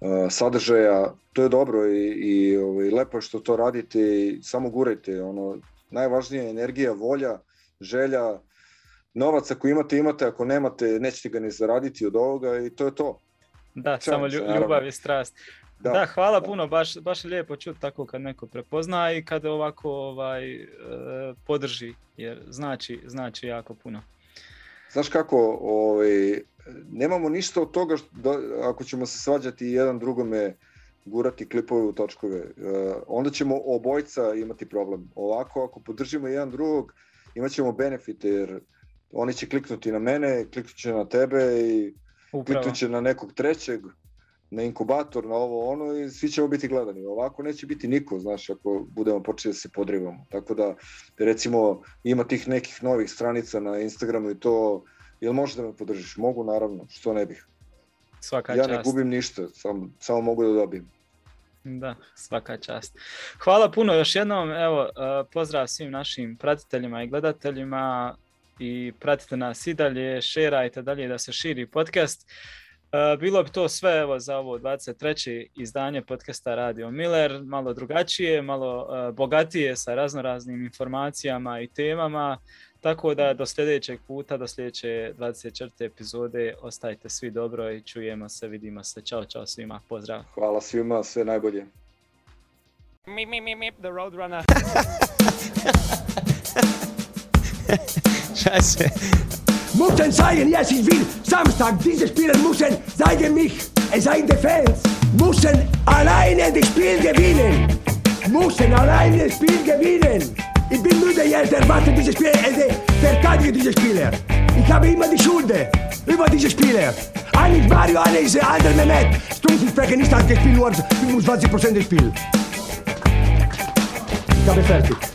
uh, sadržaja, to je dobro i, i ovaj, lepo je što to radite i samo gurajte, ono, najvažnija je energija, volja, želja, novac ako imate, imate, ako nemate, nećete ga ni zaraditi od ovoga i to je to. Da, Čajem samo ljubav i strast. Da, da hvala da. puno, baš, baš je lijepo čuti tako kad neko prepozna i kad ovako ovaj, e, podrži, jer znači, znači jako puno. Znaš kako, ovaj, nemamo ništa od toga što, da, ako ćemo se svađati jedan drugome gurati klipove u točkove, e, onda ćemo obojca imati problem. Ovako, ako podržimo jedan drugog, imat ćemo benefite, jer oni će kliknuti na mene, kliknut će na tebe i Upravo. kliknut će na nekog trećeg, na inkubator, na ovo ono i svi ćemo biti gledani. Ovako neće biti niko, znaš, ako budemo počeli da se podrivamo. Tako da, recimo, ima tih nekih novih stranica na Instagramu i to, jel možeš da me podržiš? Mogu, naravno, što ne bih. Svaka ja čast. ne gubim ništa, sam, samo mogu da dobijem. Da, svaka čast. Hvala puno još jednom, evo, uh, pozdrav svim našim pratiteljima i gledateljima i pratite nas i dalje, šerajte dalje da se širi podcast. E, bilo bi to sve evo za ovo 23. izdanje podcasta Radio Miller, malo drugačije, malo uh, bogatije sa raznoraznim informacijama i temama, tako da do sljedećeg puta, do sljedeće 24. epizode ostajte svi dobro i čujemo se, vidimo se. Ćao, čao svima, pozdrav. Hvala svima, sve najbolje. Mi, mi, mi, mi, the Roadrunner. Scheiße. Müssen zeigen, yes, ich will. Samstag, diese Spieler müssen zeigen mich. Es sei Defense. Müssen alleine das Spiel gewinnen. Müssen alleine das Spiel gewinnen. Ich bin müde jetzt, erwarte diese Spieler, äh, verteidige diese Spieler. Ich habe immer die Schuld über diese Spieler. Eigentlich Mario, eine ist der andere Mehmet. Stumpfensprecher nicht hat gespielt, nur 25% des Spiels. Ich habe fertig.